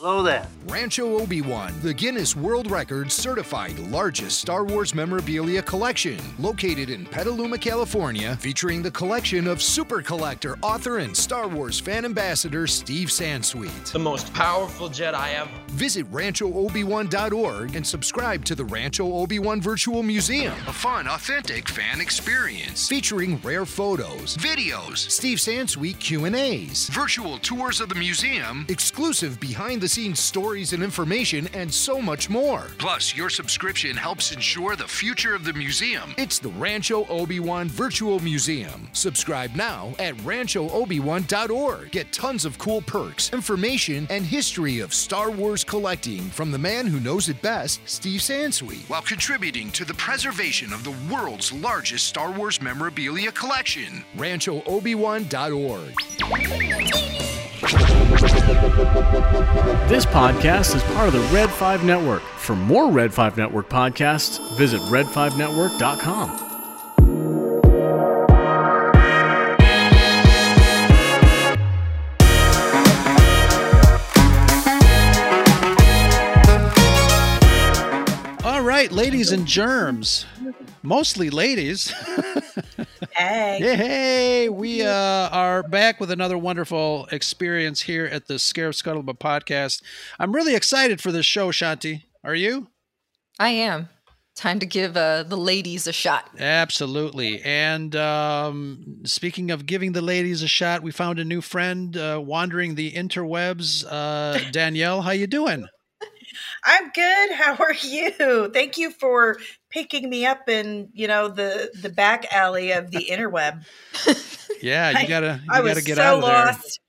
Hello there. Rancho Obi-Wan, the Guinness World Records certified largest Star Wars memorabilia collection, located in Petaluma, California, featuring the collection of super collector, author, and Star Wars fan ambassador Steve Sansweet. The most powerful Jedi ever. Visit RanchoObi-Wan.org and subscribe to the Rancho Obi-Wan Virtual Museum, a fun, authentic fan experience featuring rare photos, videos, Steve Sansweet Q&As, virtual tours of the museum, exclusive behind-the-scenes stories and information, and so much more. Plus, your subscription helps ensure the future of the museum. It's the Rancho Obi-Wan Virtual Museum. Subscribe now at RanchoObi-Wan.org. Get tons of cool perks, information, and history of Star Wars collecting from the man who knows it best, Steve Sansweet, while contributing to the preservation of the world's largest Star Wars memorabilia collection. RanchoObi-Wan.org. This podcast is part of the Red 5 Network. For more Red 5 Network podcasts, visit red5network.com. All right, ladies and germs, mostly ladies. Hey. Hey, hey, we uh, are back with another wonderful experience here at the Scarab Scuttlebutt podcast. I'm really excited for this show, Shanti. Are you? I am. Time to give uh, the ladies a shot. Absolutely. And um, speaking of giving the ladies a shot, we found a new friend uh, wandering the interwebs. Uh, Danielle, how you doing? I'm good. How are you? Thank you for picking me up in, you know, the the back alley of the interweb. Yeah, you gotta you I gotta was get so out of there. lost.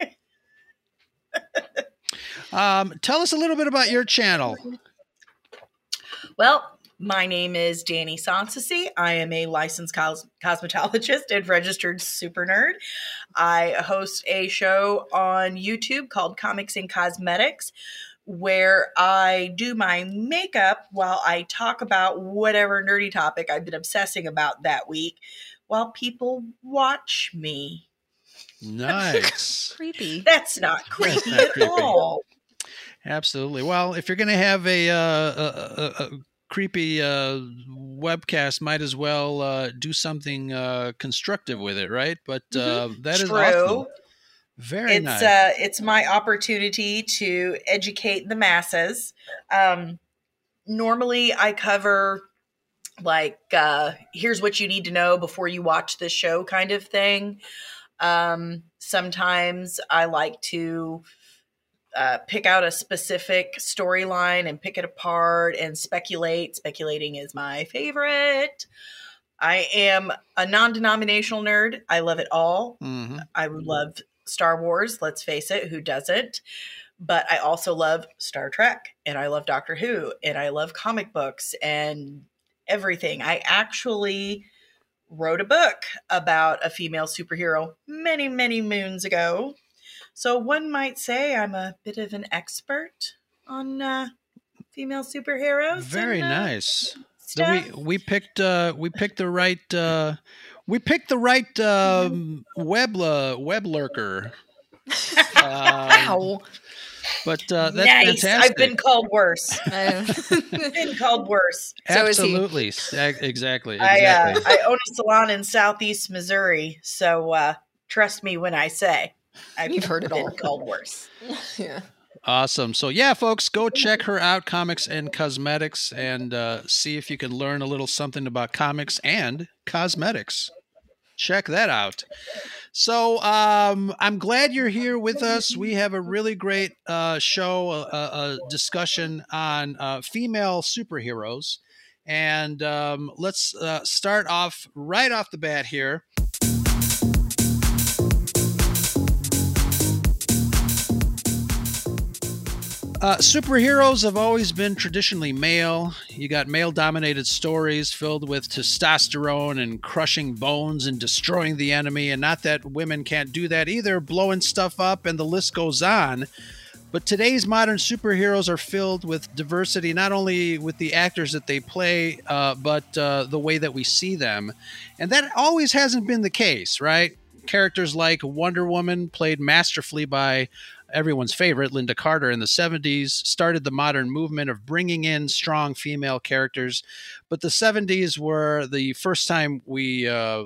Um, tell us a little bit about your channel. Well, my name is Danny Sonsasi. I am a licensed cos- cosmetologist and registered super nerd. I host a show on YouTube called Comics and Cosmetics, where I do my makeup while I talk about whatever nerdy topic I've been obsessing about that week while people watch me. Nice. Creepy. That's not creepy not at creepy. all. Absolutely. Well, if you're going to have a, uh, a, a, a creepy uh, webcast, might as well uh, do something uh, constructive with it, right? But uh, that is True. awesome. Very it's nice. uh it's my opportunity to educate the masses. Um normally i cover like uh here's what you need to know before you watch this show kind of thing. Um sometimes i like to uh, pick out a specific storyline and pick it apart and speculate. Speculating is my favorite. I am a non-denominational nerd. I love it all. Mhm. I love Star Wars, let's face it, who doesn't? But I also love Star Trek and I love Doctor Who and I love comic books and everything. I actually wrote a book about a female superhero many, many moons ago. So one might say I'm a bit of an expert on uh, female superheroes. Very and, uh, nice. Stuff. we we picked uh, we picked the right uh, we picked the right um, web uh, web lurker. Um, But uh, that's nice. fantastic. I've been called worse. Been called worse. So is he. Absolutely. Ex- Exactly. I uh, I own a salon in Southeast Missouri, so uh, trust me when I say I've You've heard it been all. called worse. yeah. Awesome. So yeah, folks, go check her out, Comics and Cosmetics, and uh, see if you can learn a little something about comics and cosmetics. Check that out. So um, I'm glad you're here with us. We have a really great uh, show, a, a, discussion on uh, female superheroes, and um, let's uh, start off right off the bat here. Uh, superheroes have always been traditionally male. You got male dominated stories filled with testosterone and crushing bones and destroying the enemy. And not that women can't do that either, blowing stuff up, and the list goes on. But today's modern superheroes are filled with diversity, not only with the actors that they play, uh, but uh, the way that we see them. And that always hasn't been the case, right? Characters like Wonder Woman, played masterfully by everyone's favorite, Lynda Carter, in the 70s, started the modern movement of bringing in strong female characters. But the 70s were the first time we. Uh,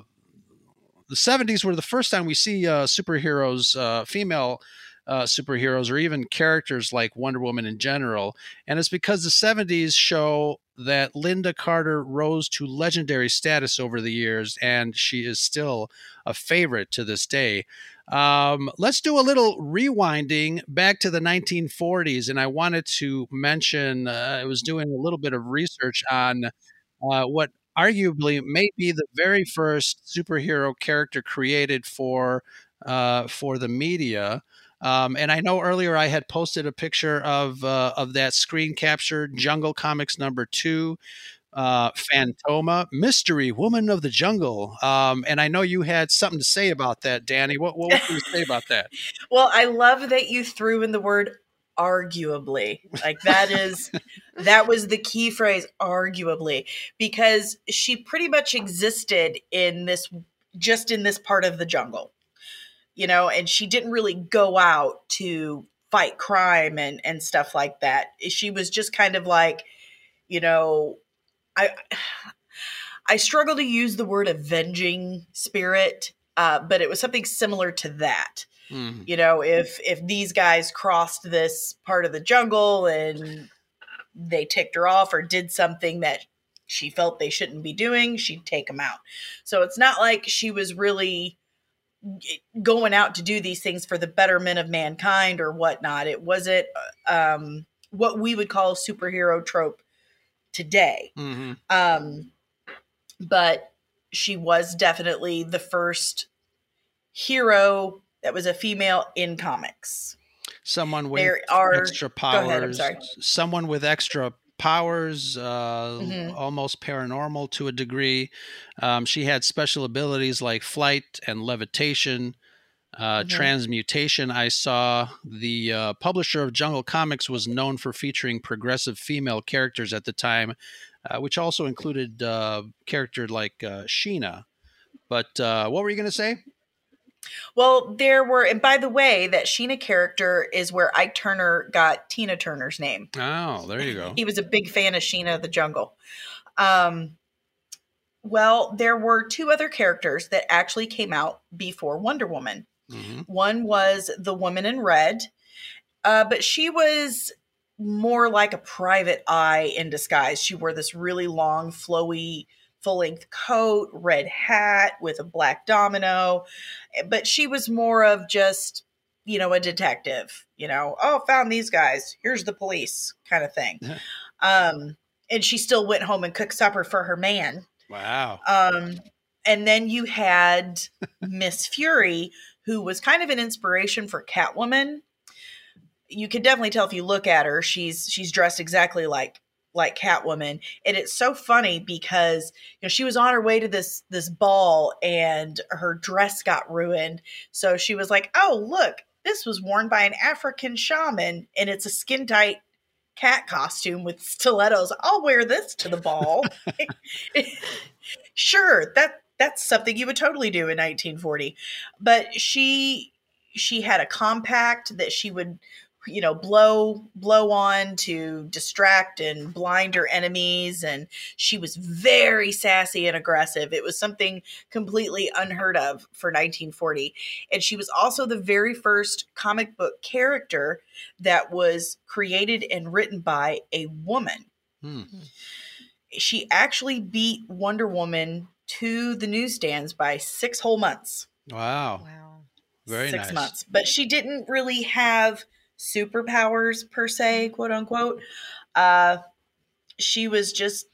the 70s were the first time we see uh, superheroes, uh, female uh, superheroes, or even characters like Wonder Woman in general. And it's because the 70s show that Lynda Carter rose to legendary status over the years, and she is still a favorite to this day. Um, let's do a little rewinding back to the 1940s. And I wanted to mention uh, I was doing a little bit of research on uh, what arguably may be the very first superhero character created for uh, for the media. Um, and I know earlier I had posted a picture of uh, of that screen capture Jungle Comics number two, uh, Fantomah, Mystery Woman of the Jungle. Um, and I know you had something to say about that, Danny. What what would you say about that? well, I love that you threw in the word arguably. Like that is that was the key phrase, arguably, because she pretty much existed in this just in this part of the jungle you know, and she didn't really go out to fight crime and and stuff like that. She was just kind of like, you know, I I struggle to use the word avenging spirit, uh, but it was something similar to that. Mm. You know, if if these guys crossed this part of the jungle and they ticked her off or did something that she felt they shouldn't be doing, she'd take them out. So it's not like she was really going out to do these things for the betterment of mankind or whatnot. It wasn't um, what we would call superhero trope today. Mm-hmm. Um, but she was definitely the first hero that was a female in comics. Someone with there are, extra powers. Ahead, I'm sorry. someone with extra powers, uh, mm-hmm. almost paranormal to a degree. Um, she had special abilities like flight and levitation, uh, mm-hmm. transmutation. I saw the uh, publisher of Jungle Comics was known for featuring progressive female characters at the time, uh, which also included uh, character like uh, Sheena. But what were you going to say? Well, there were, and by the way, that Sheena character is where Ike Turner got Tina Turner's name. Oh, there you go. He was a big fan of Sheena the Jungle. Um, well, there were two other characters that actually came out before Wonder Woman. Mm-hmm. One was the woman in red, uh, but she was more like a private eye in disguise. She wore this really long, flowy full length coat, red hat with a black domino. But she was more of just, you know, a detective, you know, oh, found these guys. Here's the police kind of thing. um, and she still went home and cooked supper for her man. Wow. Um, and then you had Miss Fury, who was kind of an inspiration for Catwoman. You can definitely tell if you look at her; she's she's dressed exactly like like Catwoman. And it's so funny because you know she was on her way to this this ball and her dress got ruined. So she was like, "Oh, look, this was worn by an African shaman and it's a skin tight cat costume with stilettos. I'll wear this to the ball." sure, that that's something you would totally do in 1940. But she she had a compact that she would you know blow blow on to distract and blind her enemies and she was very sassy and aggressive it was something completely unheard of for 1940 and she was also the very first comic book character that was created and written by a woman hmm. she actually beat wonder woman to the newsstands by six whole months wow wow very six nice. months but she didn't really have superpowers per se, quote unquote. Uh, she was just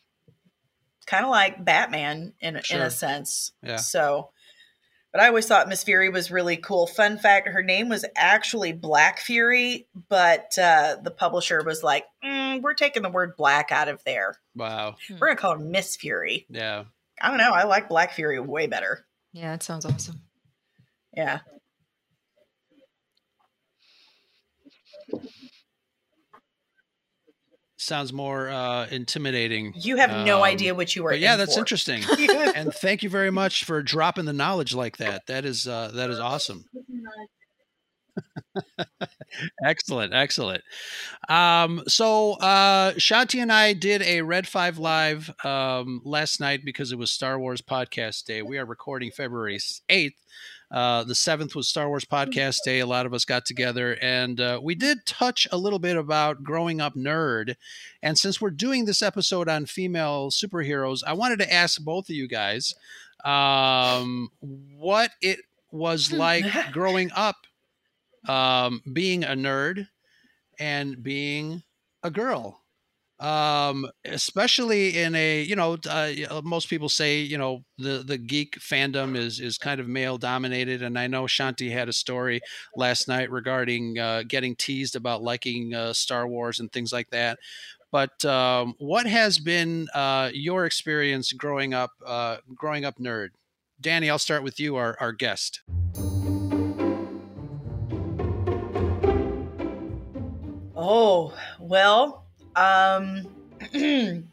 kind of like Batman in sure. in a sense. Yeah. So, but I always thought Miss Fury was really cool. Fun fact: her name was actually Black Fury, but uh, the publisher was like, mm, "We're taking the word black out of there. Wow, we're gonna call her Miss Fury." Yeah. I don't know. I like Black Fury way better. Yeah, it sounds awesome. Yeah. Sounds more uh, intimidating. You have um, no idea what you are. yeah, that's for. interesting. and thank you very much for dropping the knowledge like that. That is uh, that is awesome. Excellent, excellent. Um, so uh, Shanti and I did a Red Five Live um, last night because it was Star Wars Podcast Day. We are recording February eighth. Uh, the seventh was Star Wars Podcast Day. A lot of us got together and uh, we did touch a little bit about growing up nerd. And since we're doing this episode on female superheroes, I wanted to ask both of you guys um, what it was like growing up um, being a nerd and being a girl. Um especially in a you know uh, uh, most people say you know the the geek fandom is is kind of male dominated. And i know shanti had a story last night regarding uh, getting teased about liking uh, star wars and things like that. But um, what has been uh, your experience growing up uh, growing up nerd? Danny i'll start with you our, our guest Oh, well, um,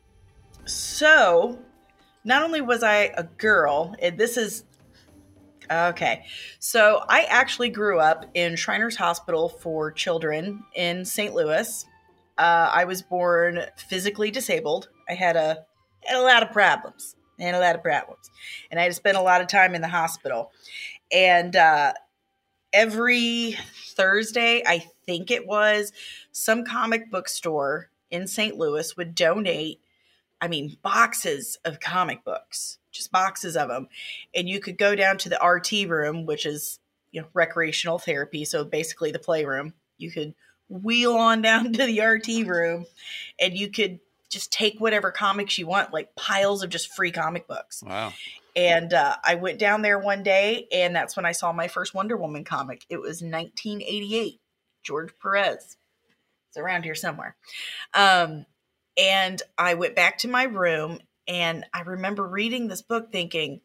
so not only was I a girl, this is okay. So I actually grew up in Shriners Hospital for Children in St. Louis. Uh, I was born physically disabled. I had a had a lot of problems. and a lot of problems, and I had to spend a lot of time in the hospital. And uh, every Thursday, I think it was, some comic book store in St. Louis would donate, I mean, boxes of comic books, just boxes of them. And you could go down to the RT room, which is, you know, recreational therapy. So basically the playroom. You could wheel on down to the RT room and you could just take whatever comics you want, like piles of just free comic books. wow And uh, I went down there one day, and that's when I saw my first Wonder Woman comic. It was 1988, George Perez. It's around here somewhere. Um, and I went back to my room, and I remember reading this book thinking,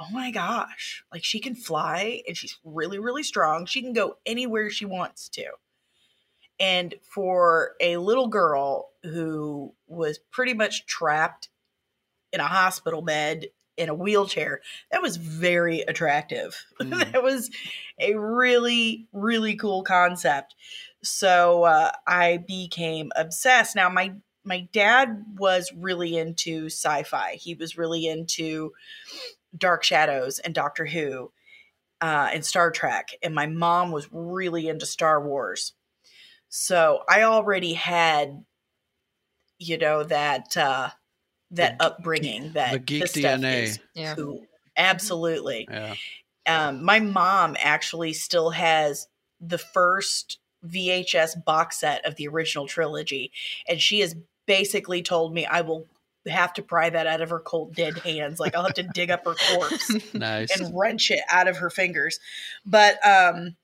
oh my gosh, like she can fly and she's really, really strong. She can go anywhere she wants to. And for a little girl who was pretty much trapped in a hospital bed in a wheelchair, that was very attractive. Mm. that was a really, really cool concept. So uh, I became obsessed. Now, my my dad was really into sci-fi. He was really into Dark Shadows and Doctor Who uh, and Star Trek, and my mom was really into Star Wars. So I already had, you know, that uh, that The- upbringing, that the geek this stuff DNA. is Yeah. cool. Absolutely. yeah Um, my mom actually still has the first VHS box set of the original trilogy, and she has basically told me I will have to pry that out of her cold dead hands. Like I'll have to dig up her corpse nice and wrench it out of her fingers. But um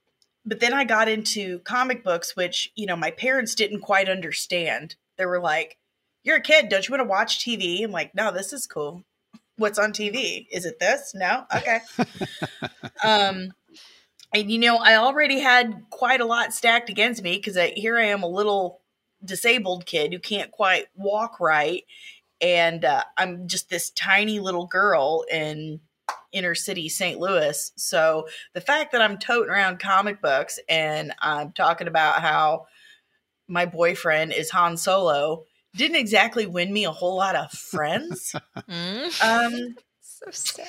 but then I got into comic books which, you know, my parents didn't quite understand. They were like, "You're a kid, don't you want to watch TV?" I'm like, "No, this is cool. What's on TV? Is it this? No? Okay." um and you know, I already had quite a lot stacked against me because here I am, a little disabled kid who can't quite walk right, and uh, I'm just this tiny little girl in inner city St. Louis. So the fact that I'm toting around comic books and I'm talking about how my boyfriend is Han Solo didn't exactly win me a whole lot of friends. Mm. um, so sad.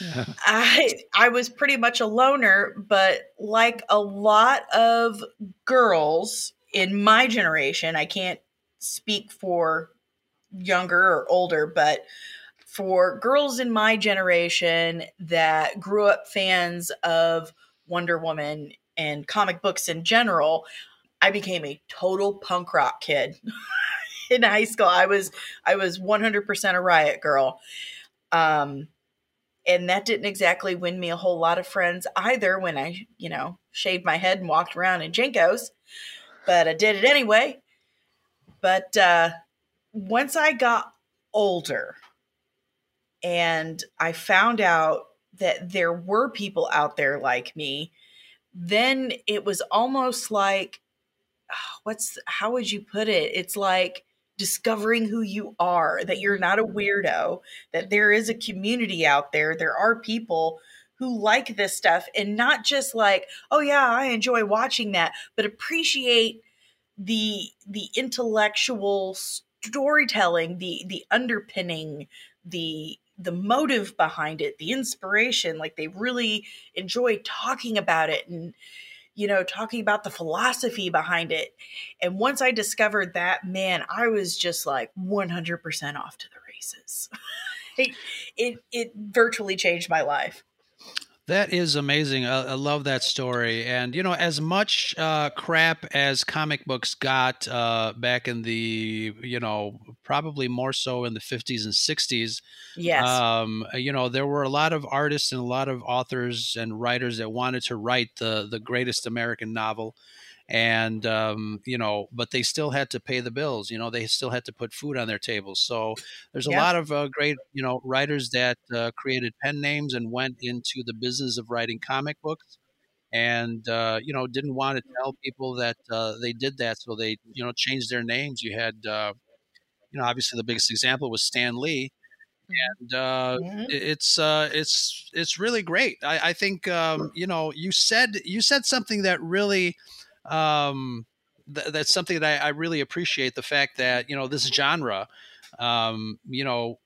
I I was pretty much a loner, but like a lot of girls in my generation, I can't speak for younger or older, but for girls in my generation that grew up fans of Wonder Woman and comic books in general, I became a total punk rock kid. in high school, I was I was 100% a riot girl. Um and that didn't exactly win me a whole lot of friends either when I, you know, shaved my head and walked around in JNCOs, but I did it anyway. But uh, once I got older and I found out that there were people out there like me, then it was almost like, ah, what's, how would you put it? It's like, discovering who you are, that you're not a mm-hmm. weirdo, that there is a community out there. There are people who like this stuff and not just like, oh yeah, I enjoy watching that, but appreciate the the intellectual storytelling, the the underpinning, the the motive behind it, the inspiration. Like they really enjoy talking about it and you know, talking about the philosophy behind it. And once I discovered that, man, I was just like 100% off to the races. it, it, it virtually changed my life. That is amazing. I, I, love that story. And, you know, as much uh, crap as comic books got uh, back in the, you know, probably more so in the 50s and 60s. Yes. Um, you know, there were a lot of artists and a lot of authors and writers that wanted to write the, the greatest American novel and um, you know but they still had to pay the bills you know they still had to put food on their tables so there's a yeah. lot of uh, great you know writers that uh, created pen names and went into the business of writing comic books and uh, you know didn't want to tell people that uh, they did that so they you know changed their names you had uh, you know obviously the biggest example was stan lee and uh, mm-hmm. it's uh, it's it's really great. I, I think um, you know you said you said something that really um, th- that's something that I, I, really appreciate the fact that you know this genre um, you know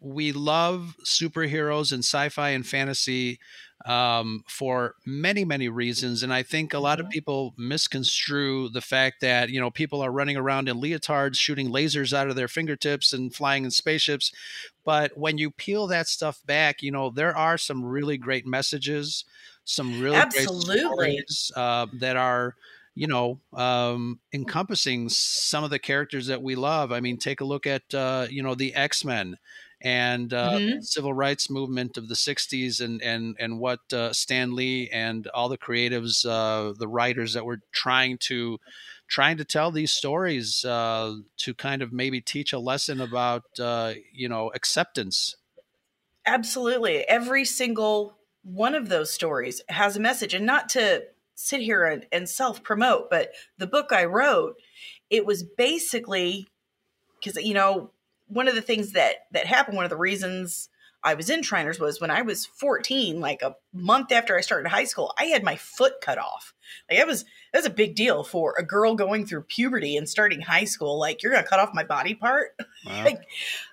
we love superheroes and sci-fi and fantasy um, for many many reasons and i think a lot of mm-hmm. people misconstrue the fact that you know people are running around in leotards shooting lasers out of their fingertips and flying in spaceships but when you peel that stuff back you know there are some really great messages some really Absolutely. great stories uh, that are you know um, encompassing some of the characters that we love. I mean, take a look at uh, you know the X Men and uh, mm-hmm. civil rights movement of the 60s and and and what uh, Stan Lee and all the creatives uh, the writers that were trying to trying to tell these stories uh, to kind of maybe teach a lesson about uh, you know acceptance absolutely every single one of those stories has a message and not to sit here and, and self promote but the book i wrote it was basically because you know one of the things that that happened one of the reasons i was in Shriners was when i was 14 like a month after i started high school i had my foot cut off. Like it was that was a big deal for a girl going through puberty and starting high school like you're gonna cut off my body part? Wow. like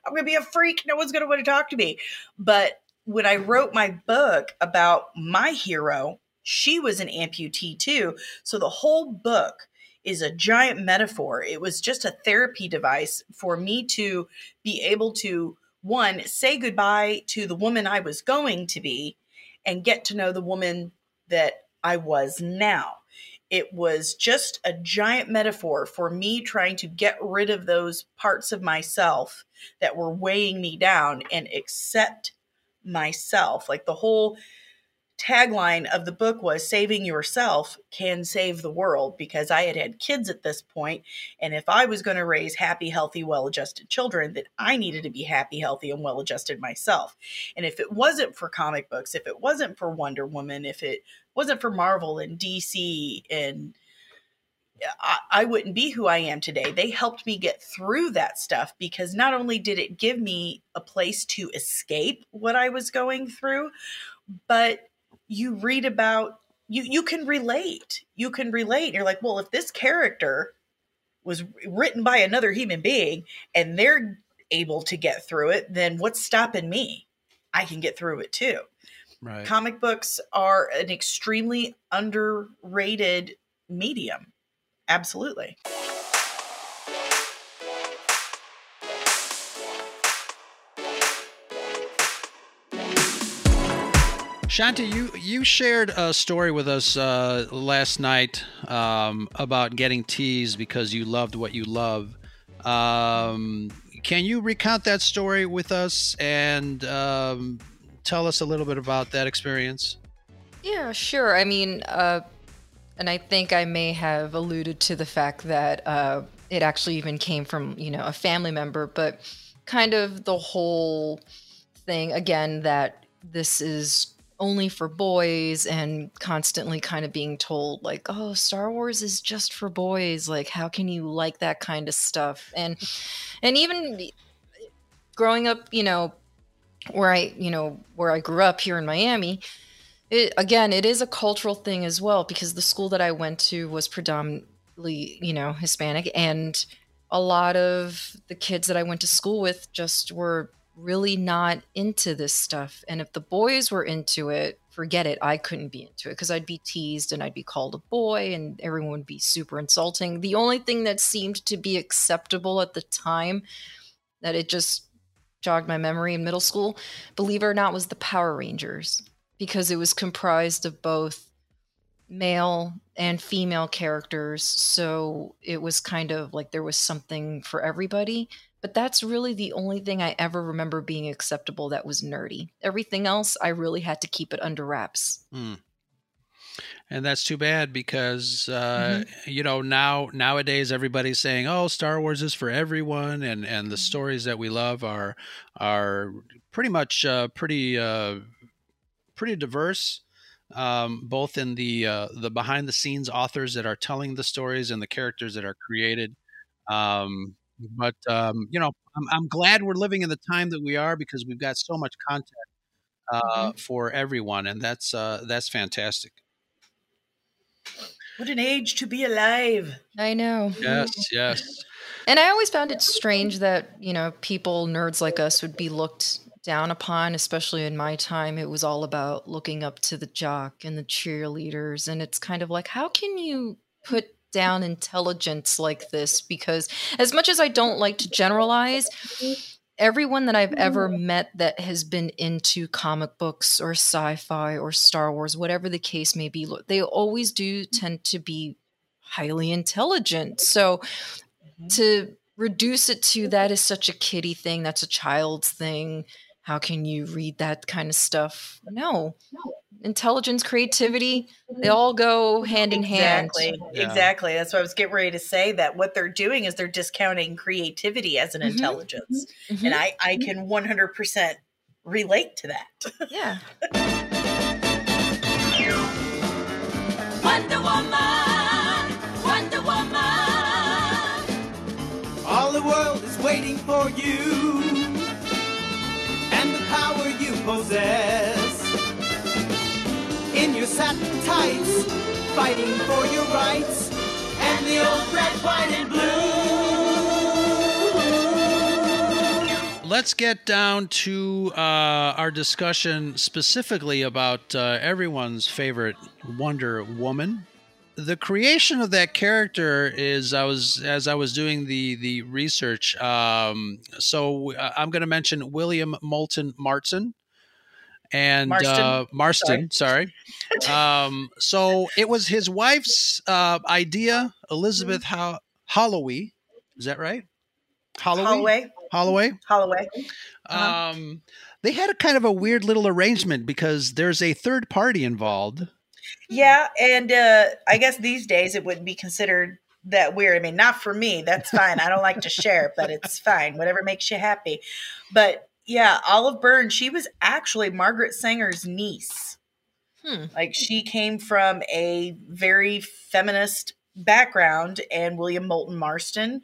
i'm gonna be a freak. No one's gonna want to talk to me. But when I wrote my book about my hero, she was an amputee too. So the whole book is a giant metaphor. It was just a therapy device for me to be able to, one, say goodbye to the woman I was going to be and get to know the woman that I was now. It was just a giant metaphor for me trying to get rid of those parts of myself that were weighing me down and accept myself. Like the whole tagline of the book was saving yourself can save the world because I had had kids at this point and if I was going to raise happy healthy well-adjusted children that I needed to be happy healthy and well-adjusted myself. And if it wasn't for comic books, if it wasn't for Wonder Woman, if it wasn't for Marvel and DC and I, I wouldn't be who I am today. They helped me get through that stuff because not only did it give me a place to escape what I was going through, but you read about you you can relate. You can relate. You're like, well, if this character was written by another human being and they're able to get through it, then what's stopping me? I can get through it too. Right. Comic books are an extremely underrated medium. Absolutely. Shanti, you you shared a story with us uh, last night um, about getting teased because you loved what you love. Um, can you recount that story with us and um, tell us a little bit about that experience? Yeah, sure. I mean, uh, and I think I may have alluded to the fact that uh, it actually even came from, you know, a family member, but kind of the whole thing again that this is only for boys and constantly kind of being told like oh star wars is just for boys. Like how can you like that kind of stuff? And and even growing up you know where i you know where i grew up here in miami It, again, it is a cultural thing as well because the school that I went to was predominantly, you know, Hispanic, and a lot of the kids that I went to school with just were really not into this stuff. And if the boys were into it, forget it. I couldn't be into it because I'd be teased and I'd be called a boy and everyone would be super insulting. The only thing that seemed to be acceptable at the time that it just jogged my memory in middle school, believe it or not, was the Power Rangers because it was comprised of both male and female characters. So it was kind of like there was something for everybody. But that's really the only thing I ever remember being acceptable that was nerdy. Everything else, I really had to keep it under wraps. Hmm. And that's too bad because uh, mm-hmm. you know now nowadays everybody's saying, "Oh, Star Wars is for everyone," and and the mm-hmm. stories that we love are are pretty much uh, pretty uh, pretty diverse, um, both in the uh, the behind the scenes authors that are telling the stories and the characters that are created. Um, but um, you know, I'm, I'm, glad we're living in the time that we are because we've got so much content uh, mm-hmm. for everyone, and that's uh, that's fantastic. What an age to be alive! I know. Yes, yes. And I always found it strange that you know people nerds like us would be looked down upon, especially in my time. It was all about looking up to the jock and the cheerleaders, and it's kind of like, how can you put down intelligence like this because as much as I don't like to generalize, everyone that I've ever met that has been into comic books or sci-fi or Star Wars, whatever the case may be, they always do tend to be highly intelligent. So mm-hmm. to reduce it to that is such a kiddie thing, that's a child's thing. How can you read that kind of stuff? No intelligence, creativity, they all go hand in hand. Exactly. Yeah. Exactly. That's what I was getting ready to say that what they're doing is they're discounting creativity as an mm-hmm. intelligence. Mm-hmm. And I, I can 100% relate to that. Yeah. Wonder Woman, Wonder Woman. All the world is waiting for you and the power you possess in your satin tights, fighting for your rights, and the old red, white, and blue. Let's get down to uh, our discussion specifically about uh, everyone's favorite Wonder Woman. The creation of that character is I was as I was doing the the research. Um, so uh, I'm going to mention William Moulton Marston and Marston, uh, Marston sorry. sorry. um, so it was his wife's uh, idea, Elizabeth mm-hmm. Holloway. Is that right? Holloway. Holloway. Holloway. Holloway. Uh-huh. Um, they had a kind of a weird little arrangement because there's a third party involved. Yeah, and uh, I guess these days it wouldn't be considered that weird. I mean, not for me. That's fine. I don't like to share, but it's fine. Whatever makes you happy. But yeah, Olive Byrne, she was actually Margaret Sanger's niece. Hmm. Like she came from a very feminist background, and William Moulton Marston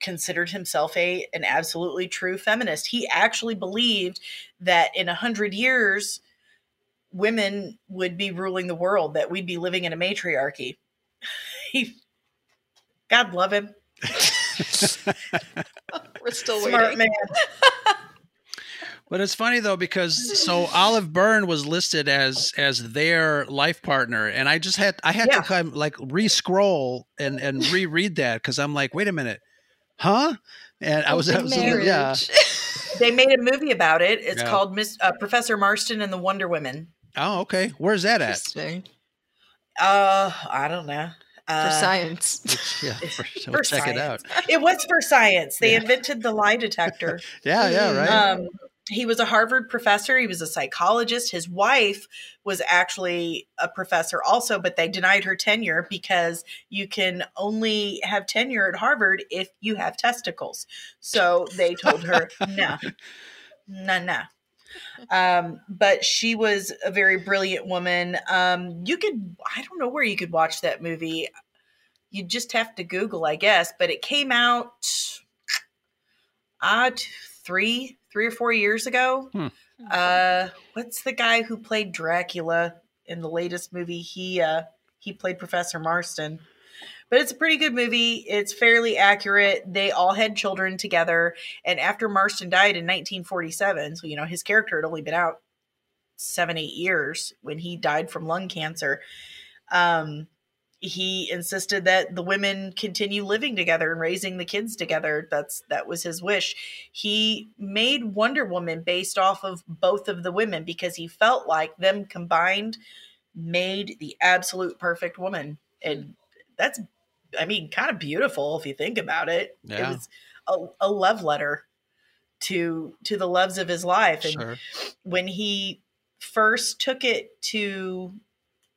considered himself a an absolutely true feminist. He actually believed that in a hundred years, women would be ruling the world, that we'd be living in a matriarchy. He, God love him. We're still Smart waiting. man. But it's funny though because so Olive Byrne was listed as as their life partner, and I just had I had yeah. to kind of like re-scroll and and reread that because I'm like, wait a minute, huh? And I was, I was yeah. they made a movie about it. It's yeah. called Miss uh, Professor Marston and the Wonder Women. Oh, okay. Where's that at? Uh, I don't know. Uh, for science. yeah, for, for check science. it out. It was for science. They yeah. invented the lie detector. yeah, yeah, right. Um, he was a Harvard professor. He was a psychologist. His wife was actually a professor also, but they denied her tenure because you can only have tenure at Harvard if you have testicles. So they told her, no, no, no. Um, but she was a very brilliant woman. Um, you could, I don't know where you could watch that movie. You just have to Google, I guess, but it came out uh, three, three or four years ago. Hmm. Uh, what's the guy who played Dracula in the latest movie? He uh he played Professor Marston. But it's a pretty good movie. It's fairly accurate. They all had children together, and after Marston died in 1947, so you know his character had only been out seven, eight years when he died from lung cancer. Um, he insisted that the women continue living together and raising the kids together. That's that was his wish. He made Wonder Woman based off of both of the women because he felt like them combined made the absolute perfect woman. And that's I mean, kind of beautiful if you think about it. It was a, a love letter to to the loves of his life. And Sure. when he first took it to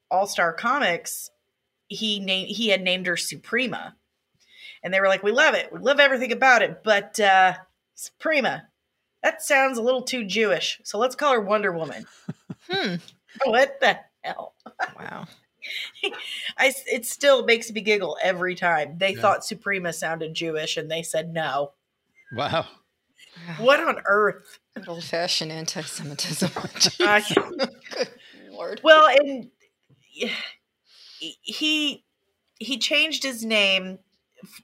All Star Comics, he named he had named her Suprema, and they were like, "We love it, we love everything about it, but uh, Suprema, that sounds a little too Jewish, so let's call her Wonder Woman." Hmm. what the hell? Wow. I it still makes me giggle every time. They Yeah. thought Suprema sounded Jewish, and they said no. Wow. What on earth? Good old fashioned anti Semitism. Lord. Well, and he he changed his name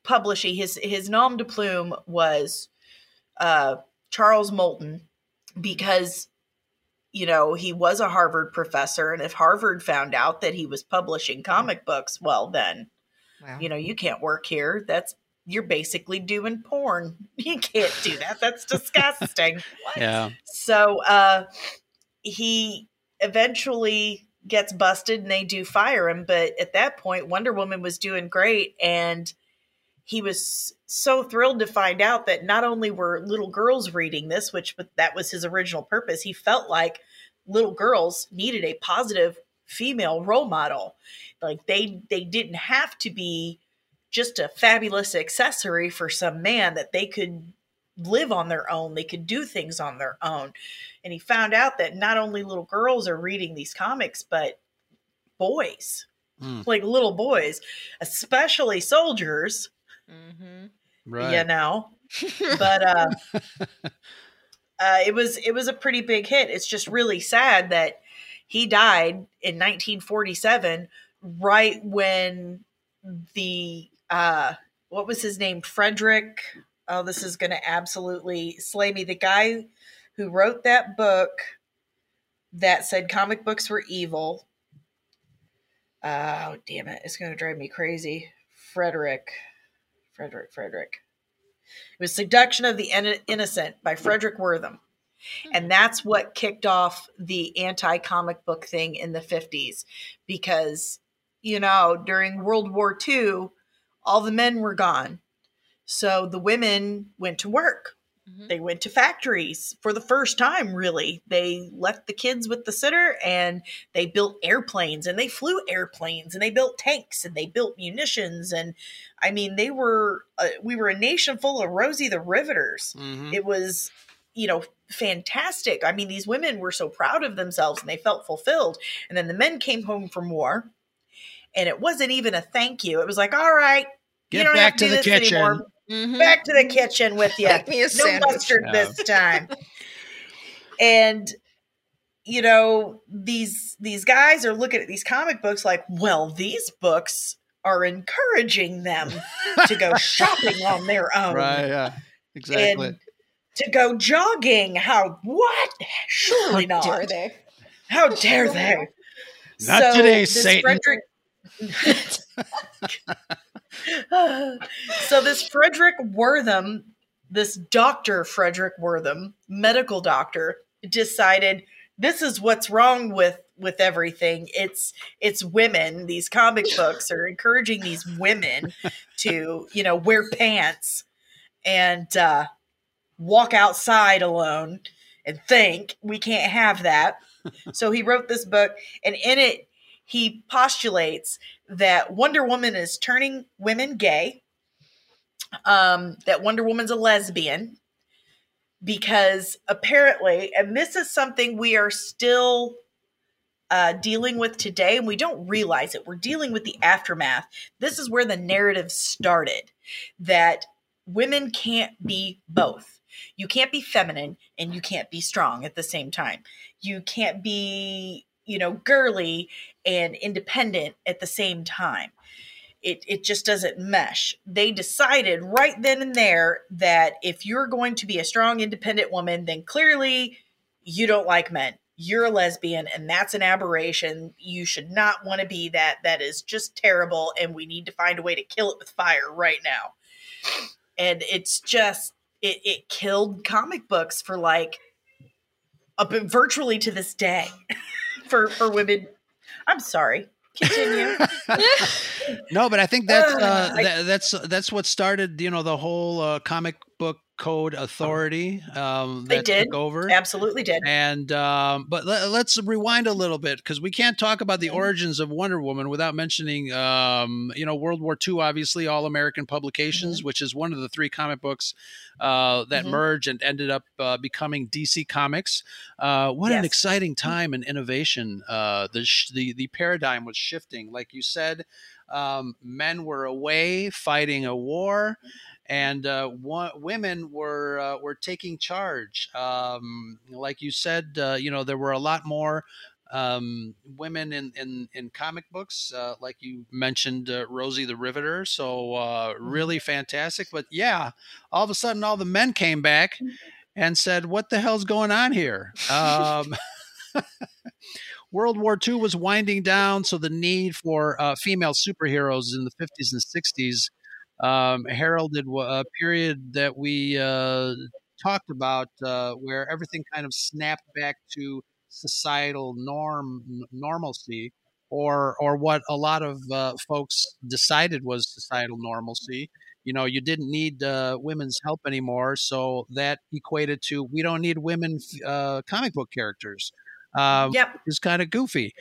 publishing his his nom de plume was uh Charles Moulton because you know he was a Harvard professor and if Harvard found out that he was publishing comic books well then Wow. you know you can't work here. That's you're basically doing porn. You can't do that. That's disgusting. Yeah. so uh he eventually gets busted and they do fire him, but at that point Wonder Woman was doing great and he was so thrilled to find out that not only were little girls reading this, which but that was his original purpose, he felt like little girls needed a positive female role model. Like they they didn't have to be just a fabulous accessory for some man that they could live on their own, they could do things on their own and he found out that not only little girls are reading these comics but boys Hmm. like little boys especially soldiers Mm-hmm. Right. you know but uh uh it was it was a pretty big hit. It's just really sad that he died in 1947 right when the uh what was his name? Frederick oh this is gonna absolutely slay me. The guy who wrote that book that said comic books were evil. Oh damn it. It's gonna drive me crazy. Frederick frederick frederick it was seduction of the innocent by frederick Wertham and that's what kicked off the anti comic book thing in the 50s because, you know, during World War II, all the men were gone. So the women went to work. Mhm. They went to factories for the first time, really. They left the kids with the sitter and they built airplanes and they flew airplanes and they built tanks and they built munitions. And I mean, they were, uh, we were a nation full of Rosie the Riveters Mhm. it was you know fantastic i mean these women were so proud of themselves and they felt fulfilled and then the men came home from war and it wasn't even a thank you it was like all right you Get don't back have to do the kitchen. anymore. Mm-hmm. back to the kitchen with you Make me a no sandwich. mustard Yeah. this time and you know these these guys are looking at these comic books like well these books are encouraging them to go shopping on their own Right. Yeah. Exactly. and to go jogging. How what? Surely How not. dare they? How dare they? Not today, this Satan. Frederick- so this Frederick Wertham, this Doctor Frederick Wertham, medical doctor, decided this is what's wrong with with everything. It's it's women. These comic books are encouraging these women to you know wear pants and uh, walk outside alone and think we can't have that. so he wrote this book, and in it he postulates that Wonder Woman is turning women gay. Um, that Wonder Woman's a lesbian because apparently, and this is something we are still uh, dealing with today, and we don't realize it. We're dealing with the aftermath. This is where the narrative started that women can't be both. You can't be feminine and you can't be strong at the same time. You can't be, you know, girly and independent at the same time. It, it just doesn't mesh. They decided right then and there that if you're going to be a strong, independent woman, then clearly you don't like men. You're a lesbian, and that's an aberration. You should not want to be that. That is just terrible, and we need to find a way to kill it with fire right now. And it's just it, it killed comic books for like up virtually to this day for for women. I'm sorry. Continue. no, but I think that's uh, that, that's that's what started. You know, the whole uh, comic book code authority um, They that did. took over. Absolutely did. And um, but let, us rewind a little bit because we can't talk about the origins of Wonder Woman without mentioning, um, you know, World War II. Obviously, All American Publications, which is one of the three comic books that Mhm. merged and ended up uh, becoming DC Comics. Uh, what an exciting time and innovation! Uh, the sh- the the paradigm was shifting, like you said. Um, men were away fighting a war and uh, wo- women were uh, were taking charge. Um, like you said, uh, you know there were a lot more um, women in, in in comic books, uh, like you mentioned, uh, Rosie the Riveter. So uh, really fantastic. But yeah, all of a sudden, all the men came back and said, "What the hell's going on here?" Um, World War II was winding down, so the need for uh, female superheroes in the 50s and 60s um, heralded a period that we uh, talked about uh, where everything kind of snapped back to societal norm n- normalcy or or what a lot of uh, folks decided was societal normalcy you know you didn't need uh, women's help anymore so that equated to we don't need women f- uh, comic book characters um, Yep. is kind of goofy.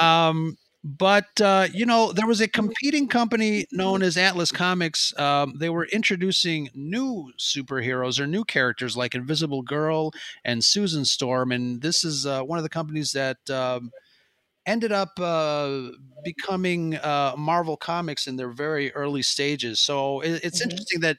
Um, but uh, you know, there was a competing company known as Atlas Comics. Um, they were introducing new superheroes or new characters like Invisible Girl and Susan Storm, and this is uh, one of the companies that um, ended up uh, becoming uh, Marvel Comics in their very early stages. So it, it's Mhm. interesting that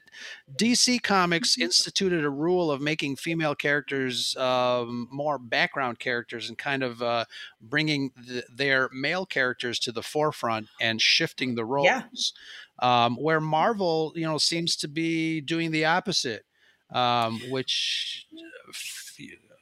DC Comics instituted a rule of making female characters um, more background characters and kind of uh, bringing th- their male characters to the forefront and shifting the roles. Yeah. Um, where Marvel, you know, seems to be doing the opposite, um, which. f-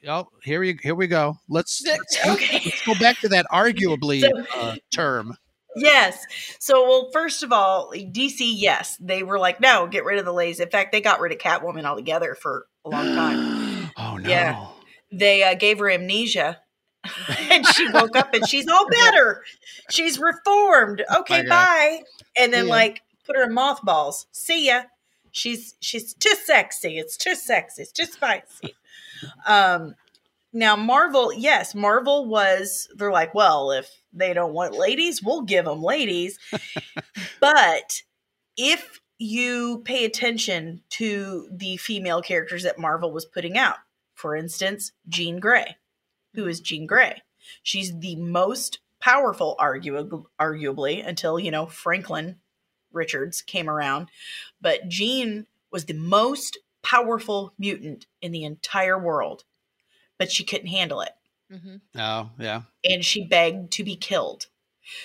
Oh, here we here we go. Let's let's, Okay. let's go back to that arguably So- uh, term. Yes. So, well, first of all, DC, yes, they were like, no, get rid of the ladies. In fact, they got rid of Catwoman altogether for a long time. oh no. Yeah. They uh, gave her amnesia. and she woke up and she's all better. She's reformed. Okay, God. bye. And then Yeah. like put her in mothballs. See ya. She's she's too sexy. It's too sexy. It's too spicy. Um now Marvel, yes, Marvel was they're like, well, if they don't want ladies, we'll give them ladies. but if you pay attention to the female characters that Marvel was putting out, for instance, Jean Grey. Who is Jean Grey? She's the most powerful, argu- arguably, until, you know, Franklin Richards came around. But Jean was the most powerful mutant in the entire world, but she couldn't handle it Mm-hmm. Oh yeah. and she begged to be killed.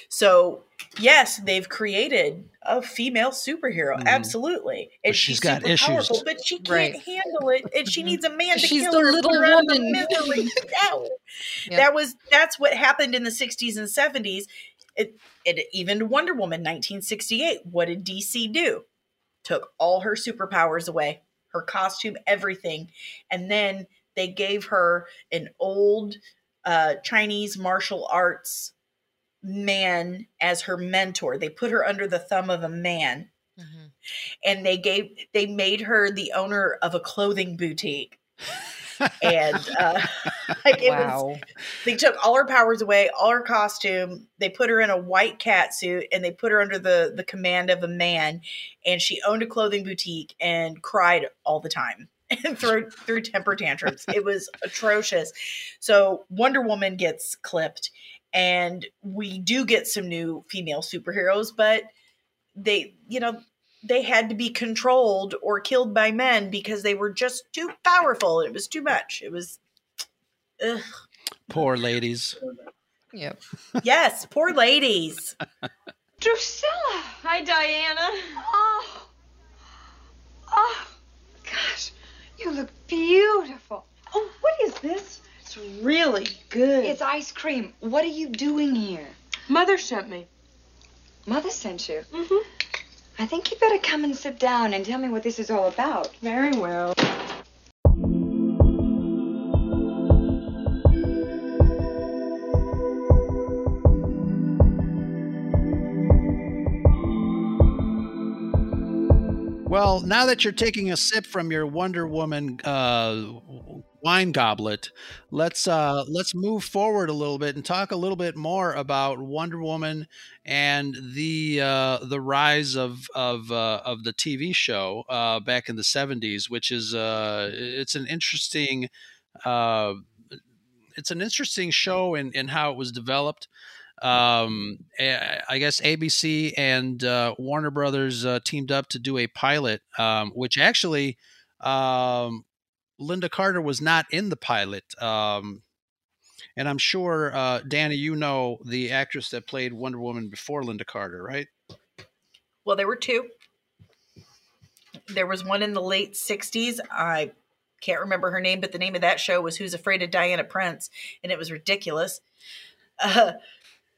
So, yes, they've created a female superhero, Mhm. absolutely. And But she's she's, got super issues. powerful, but she can't Right. handle it, and she Mhm. needs a man to She's kill the her. and little put her out of the woman. misery. No. Yep. That was that's what happened in the 60s and 70s. It, it even Wonder Woman 1968. What did DC do? Took all her superpowers away, her costume, everything, and then they gave her an old uh, Chinese martial arts man as her mentor. They put her under the thumb of a man, Mhm. and they gave they made her the owner of a clothing boutique. and uh, like it was Wow. they took all her powers away, all her costume. They put her in a white cat suit and they put her under the the command of a man. And she owned a clothing boutique and cried all the time and threw threw temper tantrums. It was atrocious. So Wonder Woman gets clipped, and we do get some new female superheroes, but they, you know, they had to be controlled or killed by men because they were just too powerful. It was too much. It was. Ugh. Poor ladies. Yep. Yes, poor ladies. Drusilla! Hi, Diana. Oh. Oh, gosh. You look beautiful. Oh, what is this? It's really good. It's ice cream. What are you doing here? Mother sent me. Mother sent you. Mm-hmm. I think you better come and sit down and tell me what this is all about. Very well. Well, now that you're taking a sip from your Wonder Woman uh, wine goblet, let's uh, let's move forward a little bit and talk a little bit more about Wonder Woman and the uh, the rise of of uh, of the TV show uh, back in the '70s, which is uh, it's an interesting uh, it's an interesting show in in how it was developed um, I guess ABC and uh, Warner Brothers uh, teamed up to do a pilot, um, which actually um, Lynda Carter was not in the pilot. Um, and I'm sure, uh, Danny, you know the actress that played Wonder Woman before Lynda Carter, right? Well, there were two. There was one in the late 60s. I can't remember her name, but the name of that show was Who's Afraid of Diana Prince, and it was ridiculous. Uh,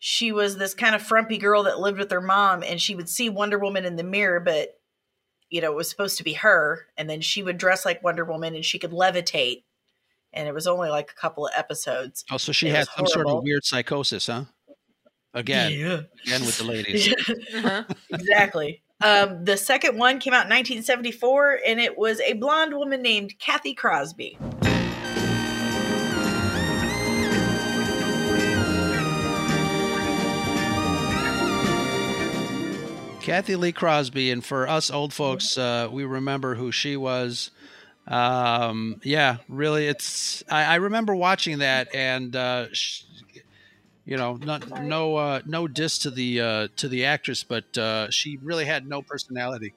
she was this kind of frumpy girl that lived with her mom and she would see Wonder Woman in the mirror, but you know, it was supposed to be her. And then she would dress like Wonder Woman and she could levitate. And it was only like a couple of episodes. Oh, so she It had was some sort of weird psychosis, huh? Again, Yeah. again with the ladies. Uh-huh. exactly. Um, the second one came out in 1974 and it was a blonde woman named Cathy Crosby. Cathy Lee Crosby, and for us old folks, uh, we remember who she was. Um, yeah, really, it's. I, I remember watching that, and uh, sh- you know, not, no, uh, no diss to the uh, to the actress, but uh, she really had no personality.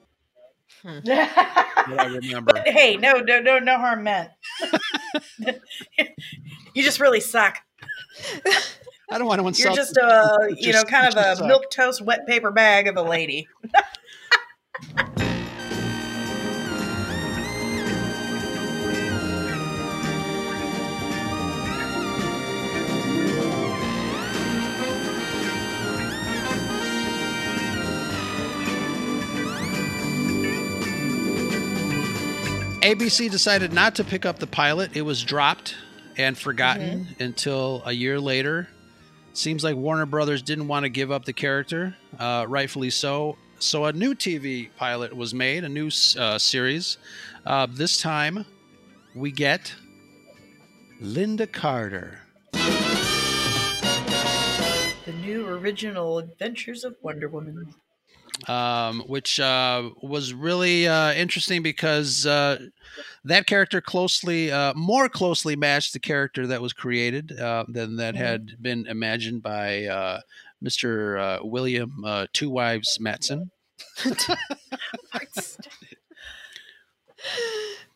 That I remember. But hey, no, no, no, no harm meant. you just really suck. I don't want to insult. You're just a, you know, kind of a suck. milk toast wet paper bag of a lady. ABC decided not to pick up the pilot. It was dropped and forgotten mm-hmm. until a year later. Seems like Warner Brothers didn't want to give up the character, uh, rightfully so. So a new TV pilot was made, a new uh, series. Uh, this time, we get Lynda Carter. The new original Adventures of Wonder Woman. Um, which uh, was really uh, interesting because uh, that character closely, uh, more closely matched the character that was created uh, than that had been imagined by uh, Mr. Uh, William uh, Two Wives Marston.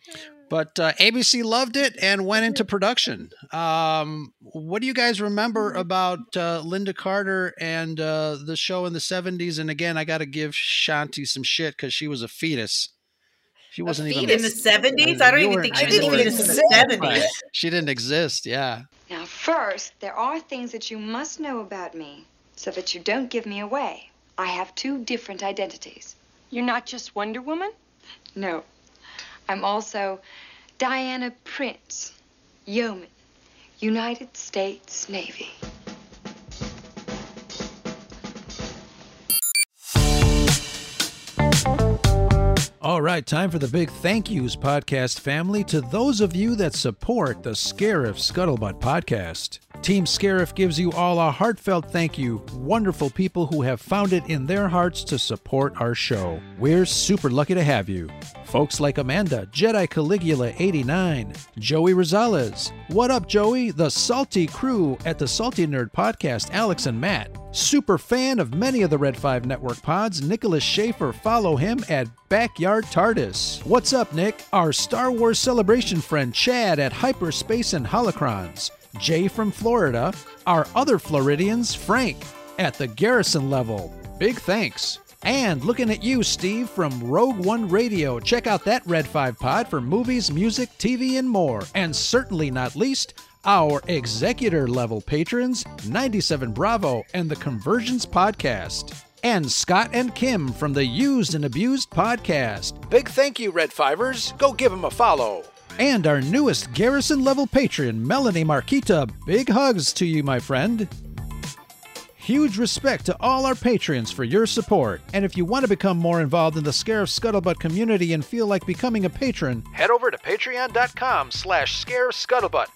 But uh, ABC loved it and went into production. Um, what do you guys remember about uh, Lynda Carter and uh, the show in the 70s? And again, I got to give Shanti some shit because she was a fetus. She wasn't even In the 70s? I don't even were- think she was didn't even fetus in the 70s. She didn't exist. Yeah. Now, first, there are things that you must know about me so that you don't give me away. I have two different identities. You're not just Wonder Woman? No, I'm also Diana Prince, Yeoman, United States Navy. All right, time for the big thank yous, podcast family, to those of you that support the Scarif Scuttlebutt podcast. Team Scariff gives you all a heartfelt thank you, wonderful people who have found it in their hearts to support our show. We're super lucky to have you. Folks like Amanda, Jedi Caligula 89, Joey Rosales. What up, Joey? The Salty crew at the Salty Nerd Podcast, Alex and Matt. Super fan of many of the Red 5 Network pods, Nicholas Schaefer. Follow him at Backyard TARDIS. What's up, Nick? Our Star Wars celebration friend Chad at Hyperspace and Holocrons. Jay from Florida. Our other Floridians, Frank, at the Garrison level. Big thanks. And looking at you, Steve, from Rogue One Radio. Check out that Red 5 pod for movies, music, TV, and more. And certainly not least, our executor level patrons, 97 Bravo and the Conversions Podcast. And Scott and Kim from the Used and Abused Podcast. Big thank you, Red Fivers. Go give them a follow. And our newest Garrison level patron, Melanie Marquita. Big hugs to you, my friend. Huge respect to all our patrons for your support. And if you want to become more involved in the Scarif Scuttlebutt community and feel like becoming a patron, head over to patreon.com slash scarifscuttlebutt.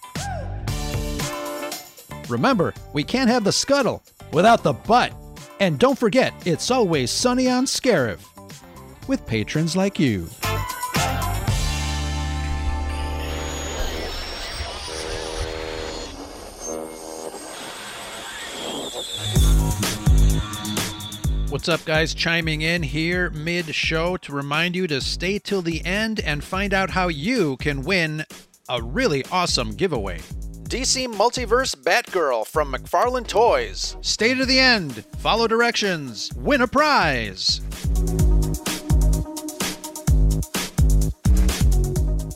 Remember, we can't have the scuttle without the butt. And don't forget, it's always sunny on Scarif with patrons like you. What's up, guys? Chiming in here mid show to remind you to stay till the end and find out how you can win a really awesome giveaway. DC Multiverse Batgirl from McFarlane Toys. Stay to the end, follow directions, win a prize.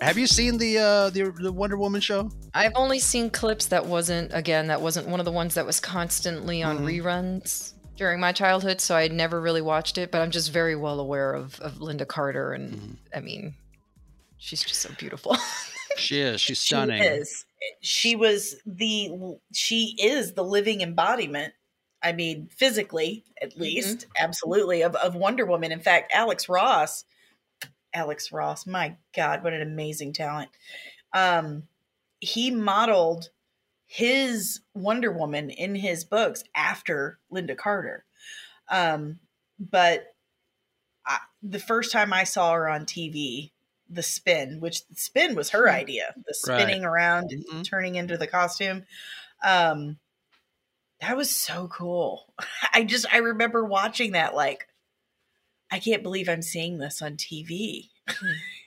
Have you seen the uh, the, the Wonder Woman show? I've only seen clips that wasn't again that wasn't one of the ones that was constantly on Mhm. reruns during my childhood, so I never really watched it. But I'm just very well aware of, of Lynda Carter, and Mm-hmm. I mean, she's just so beautiful. She is. She's stunning. She stunning. is. She was the. She is the living embodiment. I mean, physically, at least, absolutely, of, of Wonder Woman. In fact, Alex Ross, Alex Ross, my God, what an amazing talent. Um, he modeled his Wonder Woman in his books after Lynda Carter. Um, but I, the first time I saw her on TV, the spin, which the spin was her idea, the Right. spinning around and turning into the costume. Um, that was so cool. I just I remember watching that like I can't believe I'm seeing this on TV.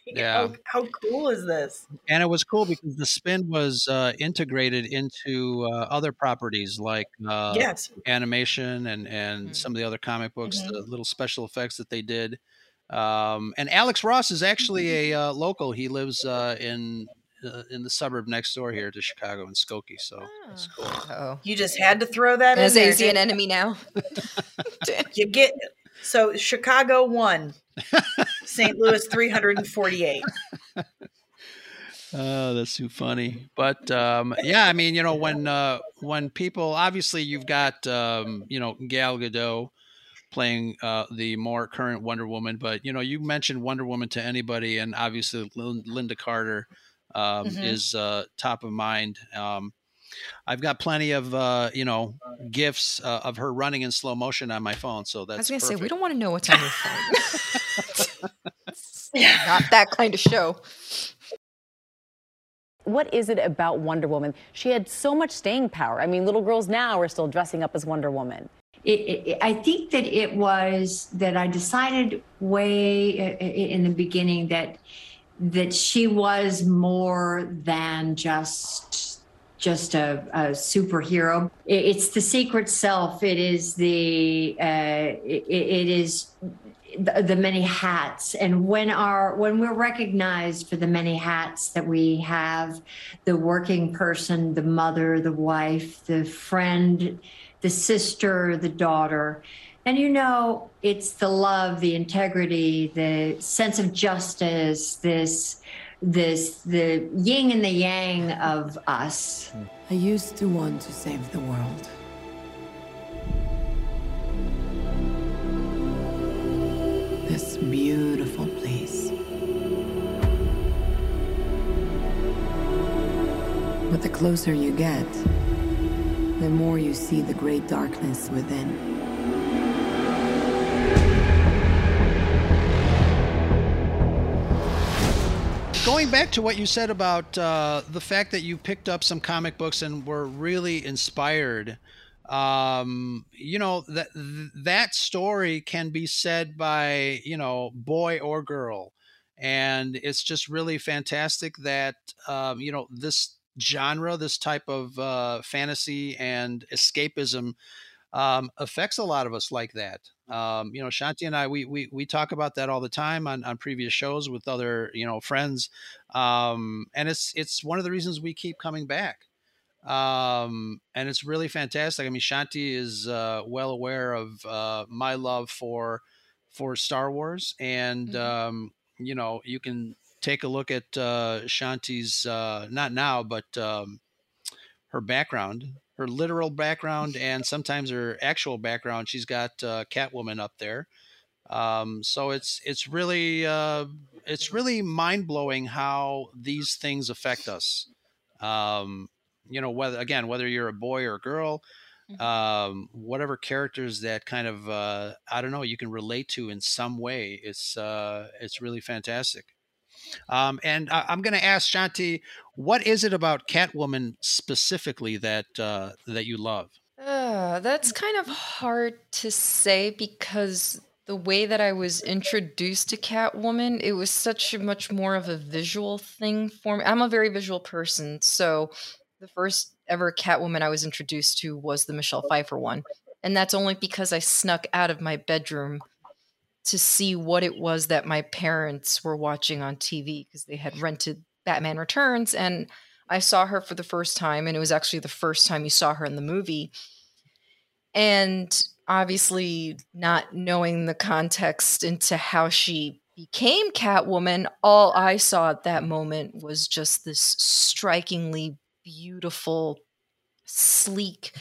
Yeah. how, how cool is this? And it was cool because the spin was uh, integrated into uh, other properties like uh, Yes. animation and, and some of the other comic books, Mhm. the little special effects that they did. Um, and Alex Ross is actually a uh, local. He lives uh, in uh, in the suburb next door here to Chicago in Skokie. So that's cool. Oh, You just had to throw that in is, there. is he an enemy now? You get so Chicago one, St. Louis three hundred and forty-eight. Oh, that's too funny. But um, yeah, I mean, you know, when uh, when people obviously you've got um, you know Gal Gadot playing uh, the more current Wonder Woman, but you know, you mentioned Wonder Woman to anybody, and obviously Lynda Carter um, Mhm. is uh, top of mind. Um, I've got plenty of uh, you know gifs uh, of her running in slow motion on my phone, so that's I was gonna say we don't want to know what's on your phone. Not that kind of show. What is it about Wonder Woman? She had so much staying power. I mean, little girls now are still dressing up as Wonder Woman. It, it, I think that it was that I decided way i- i- in the beginning that that she was more than just just a, a superhero. It- it's the secret self. It is the uh, it, it is the, the many hats and when our when we're recognized for the many hats that we have the working person the mother the wife the friend the sister the daughter and you know it's the love the integrity the sense of justice this this the yin and the yang of us I used to want to save the world. This beautiful place. But the closer you get, the more you see the great darkness within. Going back to what you said about uh, the fact that you picked up some comic books and were really inspired um, you know that that story can be said by you know boy or girl. And it's just really fantastic that um, you know this genre this type of uh, fantasy and escapism um, affects a lot of us like that um, you know shanti and i we, we we talk about that all the time on, on previous shows with other you know friends um, and it's it's one of the reasons we keep coming back um, and it's really fantastic. I mean, Shanti is uh, well aware of uh, my love for for Star Wars, and mm-hmm. um, you know, you can take a look at uh, Shanti's uh, not now, but um, her background, her literal background, and sometimes her actual background. She's got uh, Catwoman up there. Um, so it's it's really uh, it's really mind blowing how these things affect us. Um, you know whether again whether you're a boy or a girl mm-hmm. um, whatever characters that kind of uh, i don't know you can relate to in some way it's uh, it's really fantastic um, and I, am going to ask Shanti, what is it about Catwoman specifically that uh, that you love? Uh, that's kind of hard to say because the way that I was introduced to Catwoman, it was such a much more of a visual thing for me. I'm a very visual person, so the first ever Catwoman I was introduced to was the Michelle Pfeiffer one. And that's only because I snuck out of my bedroom to see what it was that my parents were watching on TV because they had rented Batman Returns and I saw her for the first time and it was actually the first time you saw her in the movie. And obviously not knowing the context into how she became Catwoman, all I saw at that moment was just this strikingly beautiful, sleek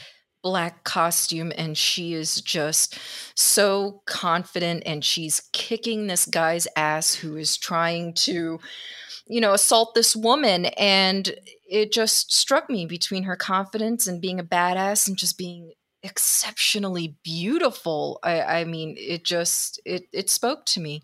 black costume and she is just so confident and she's kicking this guy's ass who is trying to you know assault this woman and it just struck me between her confidence and being a badass and just being exceptionally beautiful. I, I mean it just it, it spoke to me.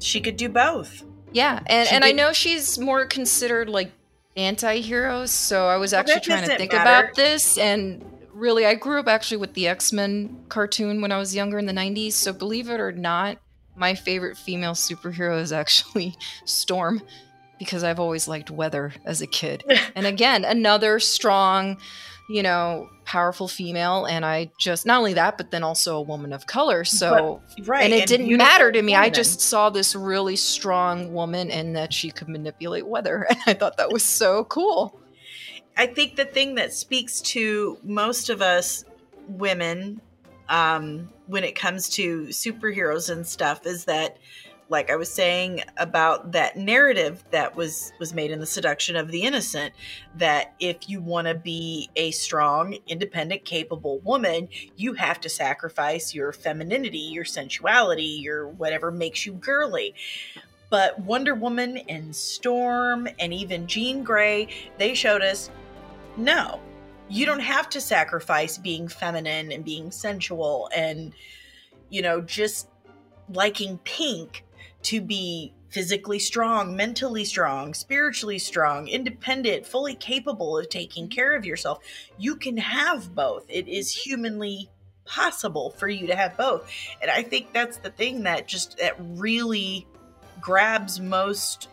She could do both. Yeah, and and I know she's more considered like anti-heroes, so I was actually trying to think matter. about this and really I grew up actually with the X-Men cartoon when I was younger in the 90s, so believe it or not, my favorite female superhero is actually Storm because I've always liked weather as a kid. and again, another strong you know, powerful female, and I just not only that, but then also a woman of color. So, but, right, and it and didn't matter to me. I just saw this really strong woman, and that she could manipulate weather, and I thought that was so cool. I think the thing that speaks to most of us women um, when it comes to superheroes and stuff is that like I was saying about that narrative that was was made in the seduction of the innocent that if you want to be a strong, independent, capable woman, you have to sacrifice your femininity, your sensuality, your whatever makes you girly. But Wonder Woman and Storm and even Jean Grey, they showed us no. You don't have to sacrifice being feminine and being sensual and you know just liking pink to be physically strong, mentally strong, spiritually strong, independent, fully capable of taking mm-hmm. care of yourself. You can have both. It is humanly possible for you to have both. And I think that's the thing that just that really grabs most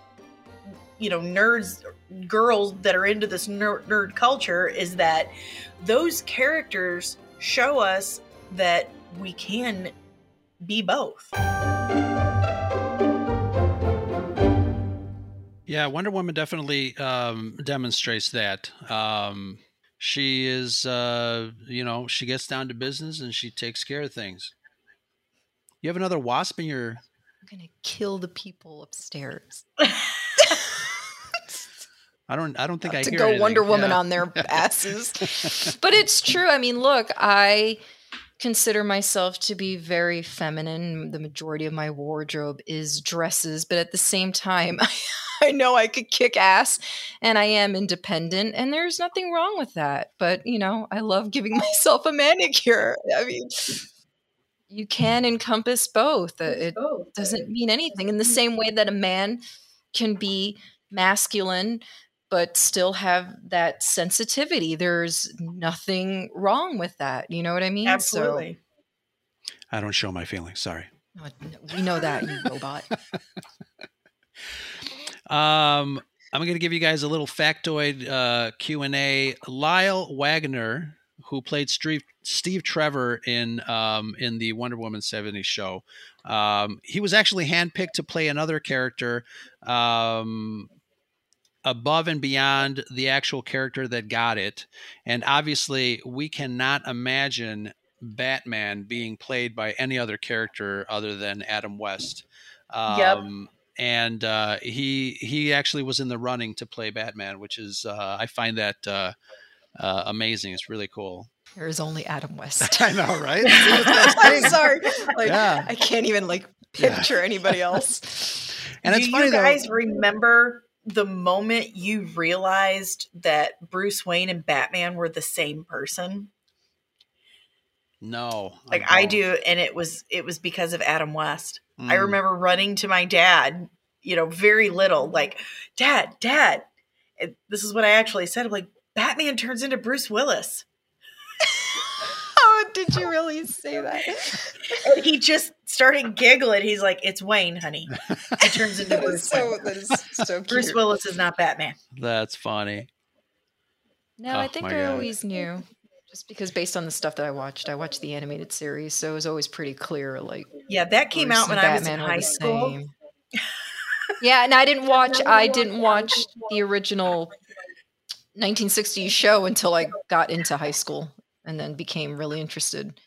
you know nerds girls that are into this nerd, nerd culture is that those characters show us that we can be both. Yeah, Wonder Woman definitely um, demonstrates that. Um, she is, uh, you know, she gets down to business and she takes care of things. You have another wasp in your. I'm gonna kill the people upstairs. I don't. I don't think I to hear go anything. Wonder Woman yeah. on their asses. but it's true. I mean, look, I consider myself to be very feminine. The majority of my wardrobe is dresses, but at the same time, I know I could kick ass and I am independent and there's nothing wrong with that. But, you know, I love giving myself a manicure. I mean, you can encompass both. Uh, It doesn't mean anything in the same way that a man can be masculine but still have that sensitivity. There's nothing wrong with that. You know what I mean? Absolutely. I don't show my feelings. Sorry. We know that, you robot. Um, I'm going to give you guys a little factoid uh, Q and A. Lyle Waggoner, who played Steve, Steve Trevor in um, in the Wonder Woman 70s show, um, he was actually handpicked to play another character um, above and beyond the actual character that got it. And obviously, we cannot imagine Batman being played by any other character other than Adam West. Yep. Um, and uh, he he actually was in the running to play Batman, which is uh, I find that uh, uh, amazing. It's really cool. There is only Adam West. I know, right? See, that's what I was I'm sorry. Like, Yeah. I can't even like Yeah. picture anybody else. And Do it's funny you though- guys remember the moment you realized that Bruce Wayne and Batman were the same person? No, Like I do, and it was it was because of Adam West. I Mm. remember running to my dad, you know, very little, like, Dad, Dad. And this is what I actually said. I'm like, Batman turns into Bruce Willis. oh, did you really say that? And he just started giggling. He's like, It's Wayne, honey. It turns into That is Bruce so that is so Bruce. Willis is not Batman. That's funny. No, I Oh, think I God. always knew. Just because based on the stuff that I watched, I watched the animated series, so it was always pretty clear. Like, Yeah, that came Bruce out when I was in high school. same. yeah, and I didn't watch. I didn't watch the original 1960s show until I got into high school, and then became really interested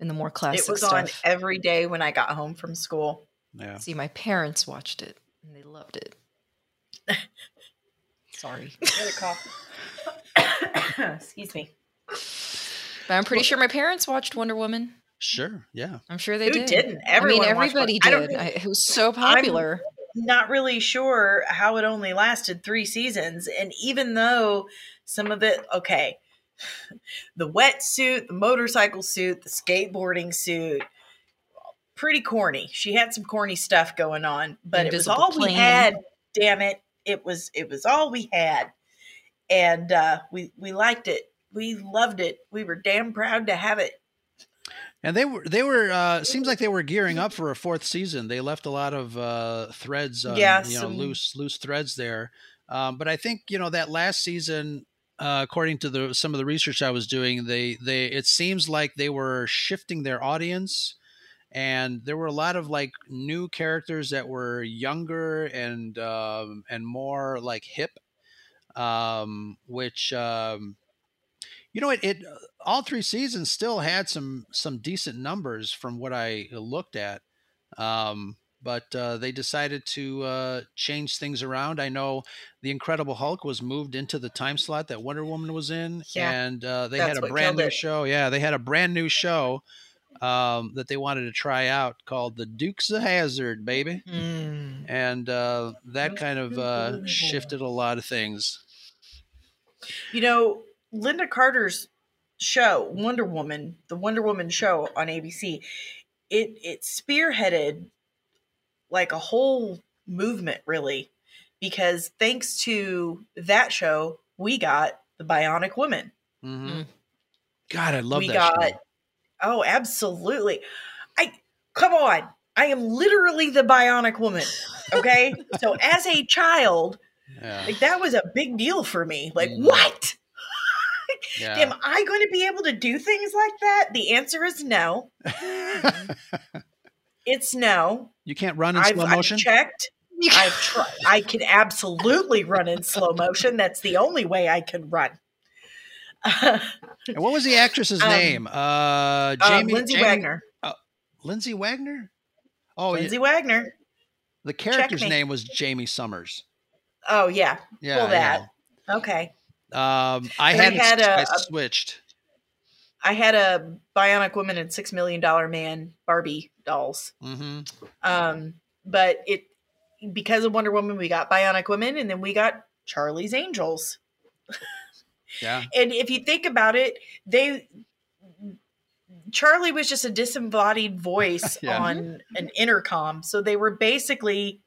in the more classic It was stuff. on every day when I got home from school. Yeah. See, my parents watched it and they loved it. Sorry. Excuse me. But I'm pretty sure my parents watched Wonder Woman. Sure. Yeah. I'm sure they Who did. didn't? I Everyone mean, everybody Wonder- I don't did. think- I, it was so popular. I'm not really sure how it only lasted three seasons. And even though some of it, okay, the wetsuit, the motorcycle suit, the skateboarding suit, pretty corny. She had some corny stuff going on, but it was Invisible all we had. Damn it. It was it was all we had. And uh we we liked it. We loved it. We were damn proud to have it. And they were they were uh seems like they were gearing up for a fourth season. They left a lot of uh threads um, Yeah, you know loose loose threads there. Um but I think, you know, that last season uh, according to the some of the research I was doing, they they it seems like they were shifting their audience and there were a lot of like new characters that were younger and um and more like hip um which um you know, it, it all three seasons still had some some decent numbers from what I looked at, um, but uh, they decided to uh, change things around. I know the Incredible Hulk was moved into the time slot that Wonder Woman was in, Yeah, and uh, they that's had a brand new it. show. Yeah, they had a brand new show um, that they wanted to try out called the Dukes of Hazzard, baby, Mm. and uh, that kind of uh, shifted a lot of things. You know, Lynda Carter's show, Wonder Woman, the Wonder Woman show on ABC, it it spearheaded like a whole movement really because thanks to that show, we got the Bionic Woman. hmm God, I love we that got show. Oh, absolutely. I come on. I am literally the Bionic Woman. Okay? so as a child, Yeah. like that was a big deal for me. Like, Mm. what? Yeah. Am I going to be able to do things like that? The answer is no. It's no. You can't run in I've, slow I've motion. checked. I've tried. I can absolutely run in slow motion. That's the only way I can run. And what was the actress's Um, name? Uh, uh, Jamie Lindsay Jamie- Wagner. Uh, Lindsay Wagner. Oh, Lindsay yeah, Wagner. the character's name was Jaime Sommers. Oh yeah. Yeah, well, I that. Okay. Um, I But hadn't. had I a- a- switched. I had a Bionic Woman and Six Million Dollar Man Barbie dolls. hmm Um, but it because of Wonder Woman, we got Bionic Woman, and then we got Charlie's Angels. Yeah. And if you think about it, they Charlie was just a disembodied voice Yeah. on an intercom. So they were basically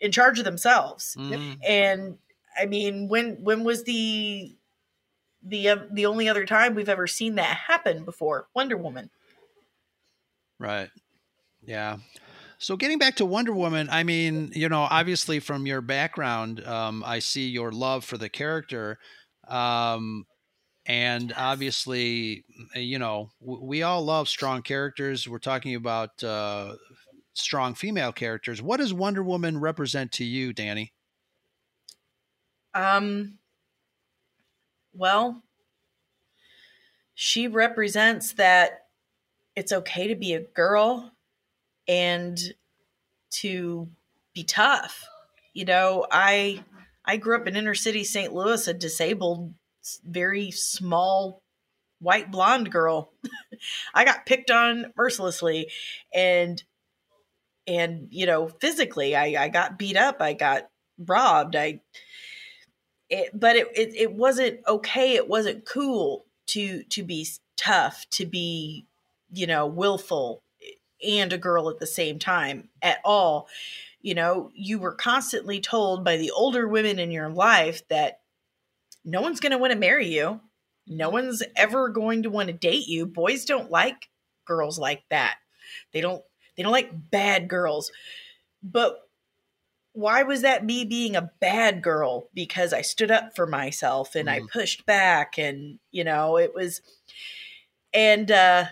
in charge of themselves. Mhm. And I mean, when when was the the uh, the only other time we've ever seen that happen before? Wonder Woman. Right. Yeah. So getting back to Wonder Woman, I mean, you know, obviously from your background, um, I see your love for the character. Um, and obviously, you know, we all love strong characters. We're talking about uh, strong female characters. What does Wonder Woman represent to you, Danny? Um well, she represents that it's okay to be a girl and to be tough. You know, I I grew up in inner city St. Louis, a disabled, very small white blonde girl. I got picked on mercilessly and and you know, physically I I got beat up, I got robbed, I it, but it, it it wasn't okay it wasn't cool to to be tough to be you know willful eh, and a girl at the same time at all. You know you were constantly told by the older women in your life that no one's going to want to marry you. No one's ever going to want to date you. Boys don't like girls like that. They don't they don't like bad girls. But why was that me being a bad girl because i stood up for myself and i pushed back and you know it was and uh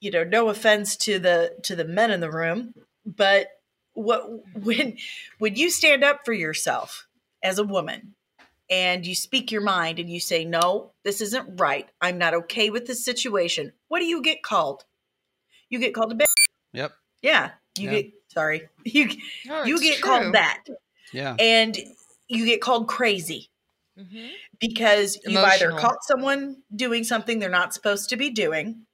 you know no offense to the to the men in the room but what when when you stand up for yourself as a woman and you speak your mind and you say no this isn't right i'm not okay with this situation what do you get called you get called a bitch Yep. yeah you Yeah. get sorry you No, you get true. called that Yeah. and you get called crazy mm-hmm. because you've either caught someone doing something they're not supposed to be doing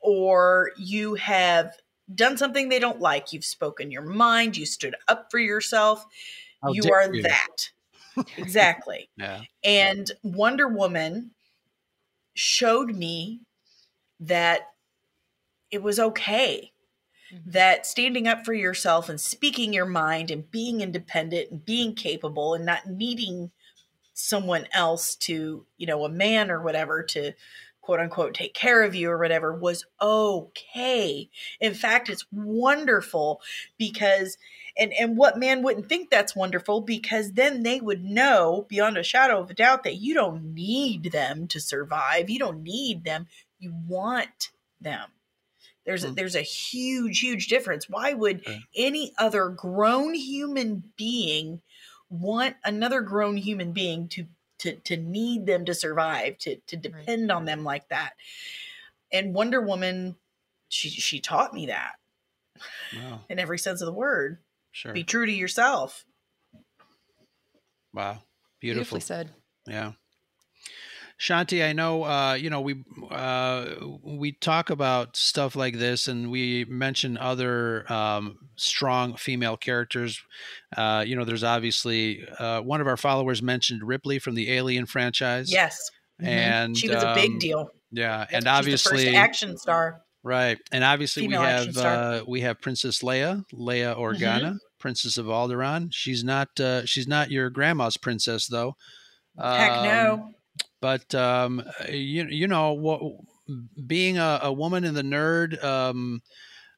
or you have done something they don't like you've spoken your mind you stood up for yourself How you are you. that exactly Yeah. and Wonder Woman showed me that it was okay. Mm-hmm. That standing up for yourself and speaking your mind and being independent and being capable and not needing someone else to, you know, a man or whatever to quote unquote take care of you or whatever was okay. In fact, it's wonderful because and and what man wouldn't think that's wonderful because then they would know beyond a shadow of a doubt that you don't need them to survive. You don't need them. You want them. There's a, mm. there's a huge huge difference. Why would any other grown human being want another grown human being to to to need them to survive, to to depend on them like that? And Wonder Woman she she taught me that Wow. in every sense of the word. Sure. Be true to yourself. Wow. Beautiful. Beautifully said. Yeah. Shanti, I know uh, you know we uh, we talk about stuff like this, and we mention other um, strong female characters. Uh, you know, there's obviously uh, one of our followers mentioned Ripley from the Alien franchise. Yes. Mhm. and she was a big um, deal. Yeah, and she's obviously action star. Right, and obviously Female we have uh, we have Princess Leia, Leia Organa, Mm-hmm. Princess of Alderaan. She's not uh, she's not your grandma's princess though. Heck no. But um, you you know what, being a, a woman in the nerd um,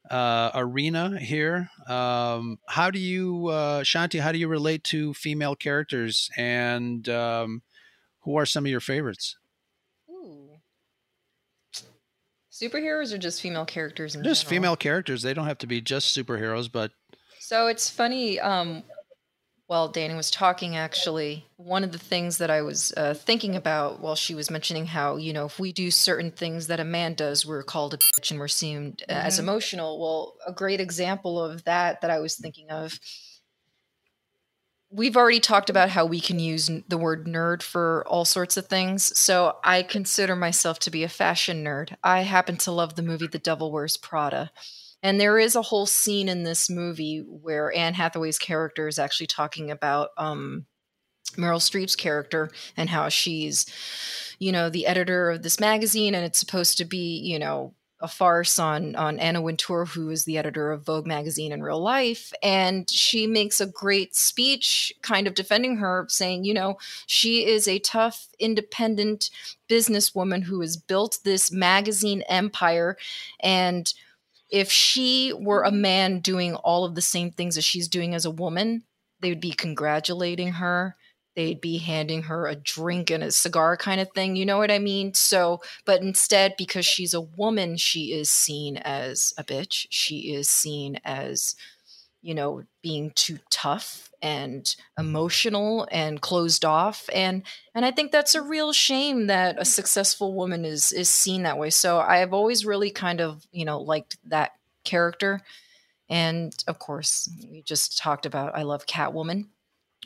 uh, arena here, um, how do you uh, Shanti? How do you relate to female characters, and um, who are some of your favorites? Superheroes or just female characters in Just general? female characters. They don't have to be just superheroes, but So it's funny. Um, while Danny was talking, actually, one of the things that I was uh, thinking about while she was mentioning how, you know, if we do certain things that a man does, we're called a bitch and we're seen uh, as Mhm. emotional. Well, a great example of that that I was thinking of. We've already talked about how we can use the word nerd for all sorts of things. So I consider myself to be a fashion nerd. I happen to love the movie The Devil Wears Prada. And there is a whole scene in this movie where Anne Hathaway's character is actually talking about um, Meryl Streep's character and how she's, you know, the editor of this magazine and it's supposed to be, you know, a farce on on Anna Wintour, who is the editor of Vogue magazine in real life, and she makes a great speech, kind of defending her, saying, you know, she is a tough, independent businesswoman who has built this magazine empire, and if she were a man doing all of the same things as she's doing as a woman, they would be congratulating her they'd be handing her a drink and a cigar kind of thing. You know what I mean? So, but instead, because she's a woman, she is seen as a bitch. She is seen as, you know, being too tough and emotional and closed off and and I think that's a real shame that a successful woman is is seen that way. So I have always really kind of, you know, liked that character. And of course, we just talked about I love Catwoman.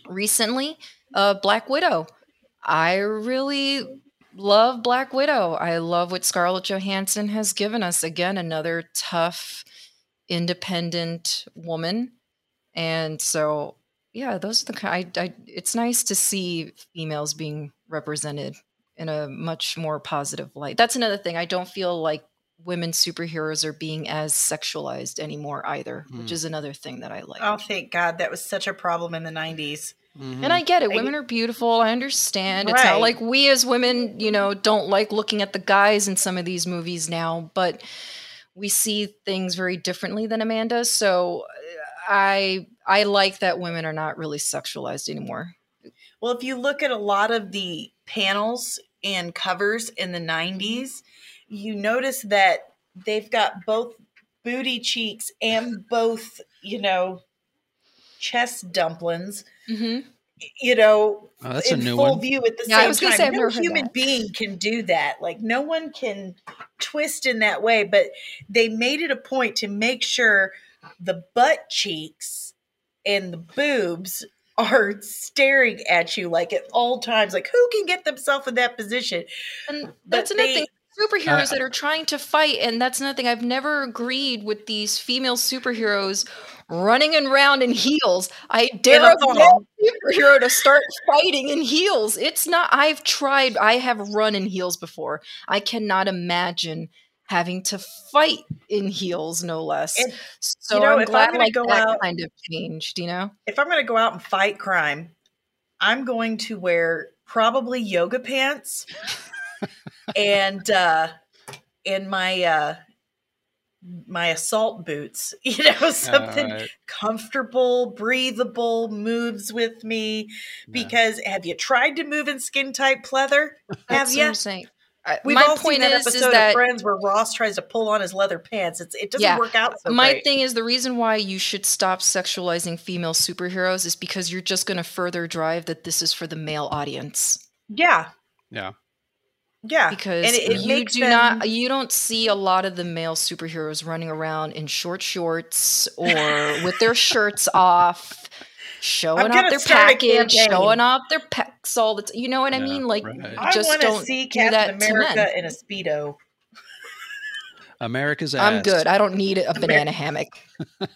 Recently, uh, Black Widow. I really love Black Widow. I love what Scarlett Johansson has given us. Again, another tough, independent woman. And so, yeah, those are the kind. I, I, it's nice to see females being represented in a much more positive light. That's another thing. I don't feel like women superheroes are being as sexualized anymore either, mm. which is another thing that I like. Oh, thank God. That was such a problem in the 90s. Mm-hmm. And I get it. Women are beautiful. I understand. Right. It's not like we as women, you know, don't like looking at the guys in some of these movies now, but we see things very differently than Amanda. So uh, I I like that women are not really sexualized anymore. Well, if you look at a lot of the panels and covers in the 90s, you notice that they've got both booty cheeks and both, you know, chest dumplings. Mm-hmm. You know, oh, in full one. view at the yeah, same time. no human being can do that. Like no one can twist in that way. But they made it a point to make sure the butt cheeks and the boobs are staring at you like at all times. Like who can get themselves in that position? And that's another thing superheroes uh, that are trying to fight and that's another thing i've never agreed with these female superheroes running around in heels. I dare a superhero to start fighting in heels. It's not. I've tried. I have run in heels before. I cannot imagine having to fight in heels, no less. And, so you know, I'm glad I'm like go that out, kind of changed. You know, if I'm going to go out and fight crime, I'm going to wear probably yoga pants and uh and my uh my assault boots, you know, something right. comfortable, breathable, moves with me. Because yeah. have you tried to move in skin tight pleather? Have you? We've my all point seen that is, episode is that, of Friends where Ross tries to pull on his leather pants. It's, it doesn't yeah, work out. So my great. thing is the reason why you should stop sexualizing female superheroes is because you're just going to further drive that this is for the male audience. Yeah. Yeah. Yeah, because it, it you do them... not you don't see a lot of the male superheroes running around in short shorts or with their shirts off, showing off their package, showing off their pecs all the time. You know what yeah, I mean? Like, right. just I don't see Captain America in a speedo. America's ass. I'm good. I don't need a banana hammock.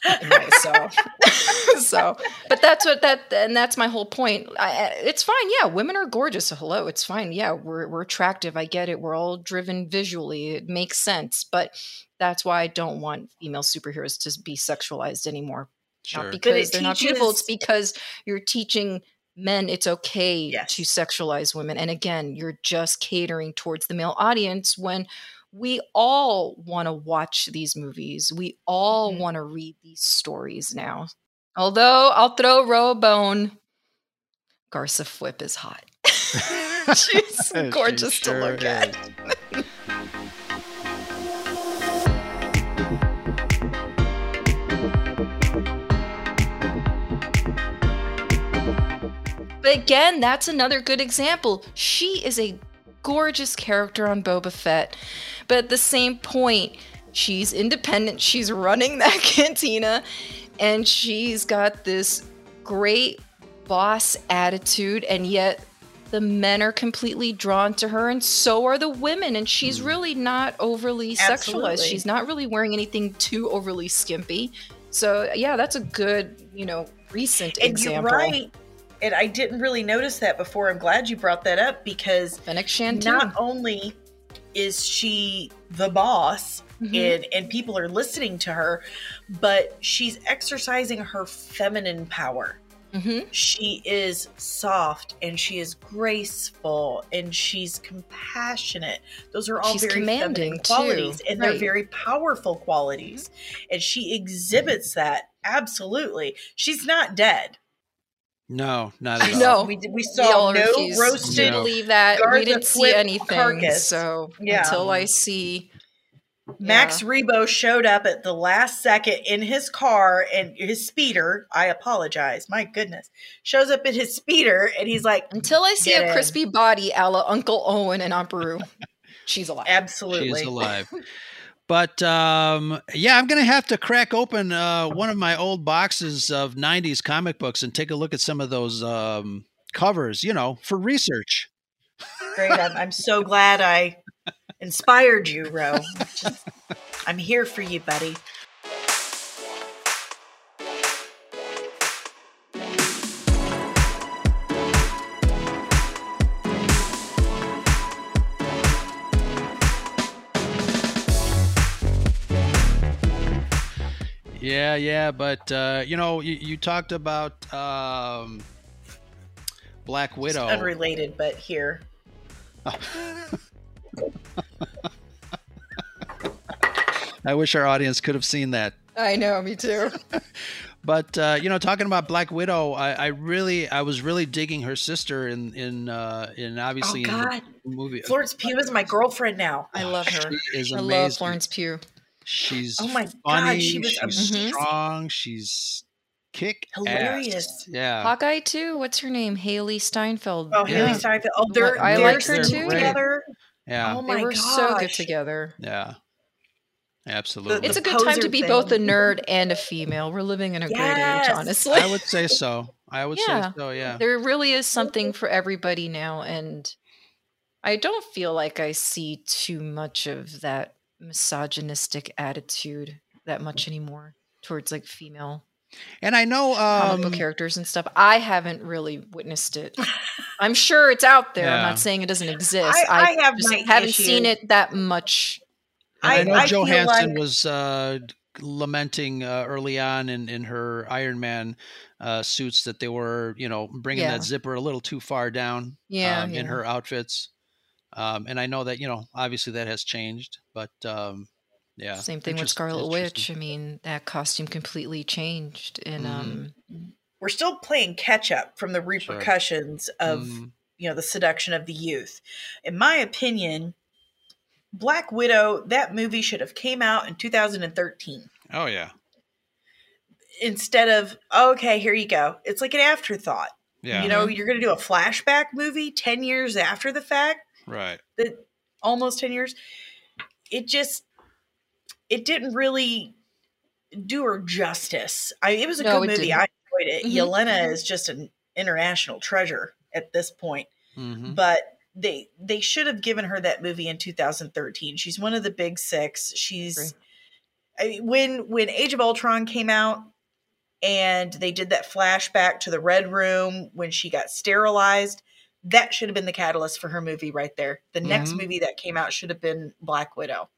anyway, so, so, but that's what that, and that's my whole point. I, it's fine. Yeah, women are gorgeous. Hello, it's fine. Yeah, we're we're attractive. I get it. We're all driven visually. It makes sense. But that's why I don't want female superheroes to be sexualized anymore. Sure. Not because they're teaches... not beautiful. It's because you're teaching men it's okay yes. to sexualize women. And again, you're just catering towards the male audience when we all want to watch these movies. We all mm-hmm. want to read these stories now. Although I'll throw Ro a bone, Garsa Fwip is hot. She's gorgeous she sure to look is. at. but again, that's another good example. She is a gorgeous character on Boba Fett. But at the same point, she's independent. She's running that cantina and she's got this great boss attitude and yet the men are completely drawn to her and so are the women and she's hmm. really not overly Absolutely. sexualized she's not really wearing anything too overly skimpy so yeah that's a good you know recent and example you're right and I didn't really notice that before. I'm glad you brought that up because Fennec Shantou. not only is she the boss Mhm. and and people are listening to her, but she's exercising her feminine power. Mm-hmm. She is soft and she is graceful and she's compassionate. Those are all She's very commanding, feminine too. qualities and they're very powerful qualities. And she exhibits that absolutely. She's not dead. No, not at all. No, We, we we saw all no refuse roasted to believe that. Garsa we didn't see anything. carcass. So Yeah. until I see Max Rebo showed up at the last second in his car and his speeder. I apologize. My goodness. Shows up in his speeder and he's like, until I see a in. crispy body a la Uncle Owen and Aunt Beru, she's alive. Absolutely. She's alive. But um, yeah, I'm gonna have to crack open uh, one of my old boxes of '90s comic books and take a look at some of those um, covers. You know, for research. Great. I'm, I'm so glad I inspired you, Ro. Just- I'm here for you, buddy. Yeah, yeah, but uh, you know, you, you talked about um, Black Widow. It's Unrelated, but here. I wish our audience could have seen that. I know, me too. But uh, you know, talking about Black Widow, I, I really, I was really digging her sister in in uh, in obviously in the Oh, God. movie. Florence Pugh is my girlfriend now. I love her. She is amazing. I love Florence Pugh. She's Oh my God, funny. she was she's amazing. strong. She's kick Hilarious. Yeah. Hawkeye too. What's her name? Hailee Steinfeld. Oh, Hailee Yeah. Steinfeld. Oh, they're, I they're like her so too. together. Yeah. Oh my they were so good together. Yeah. Absolutely. It's The a good time to be thing. both a nerd and a female. We're living in a great age, honestly. I would say so. I would Yeah. say so. Yeah. There really is something for everybody now, and I don't feel like I see too much of that misogynistic attitude that much anymore towards like female And I know comic um, book characters and stuff. I haven't really witnessed it. I'm sure it's out there. I'm not saying it doesn't exist. I- I have just my haven't seen it that much. I, I- know I Johansson like- was uh, lamenting uh, early on in, in her Iron Man uh, suits that they were, you know, bringing Yeah. that zipper a little too far down Yeah, um, in her outfits. Um, and I know that, you know, obviously that has changed, but um, yeah. Same thing with Scarlet Witch. I mean, that costume completely changed. And Mhm. um, We're still playing catch up from the repercussions of Mhm. you know the seduction of the youth. In my opinion, Black Widow that movie should have came out in 2013 Oh, yeah. instead of okay, here you go. It's like an afterthought. Yeah. You know, you're going to do a flashback movie 10 years after the fact. Right. that almost 10 years it just it didn't really do her justice i it was a No, good movie didn't. i enjoyed it Mhm. yelena is just an international treasure at this point Mhm. but they they should have given her that movie in 2013 she's one of the big six she's I mean, when when age of ultron came out and they did that flashback to the red room when she got sterilized that should have been the catalyst for her movie right there the next Mhm. movie that came out should have been black widow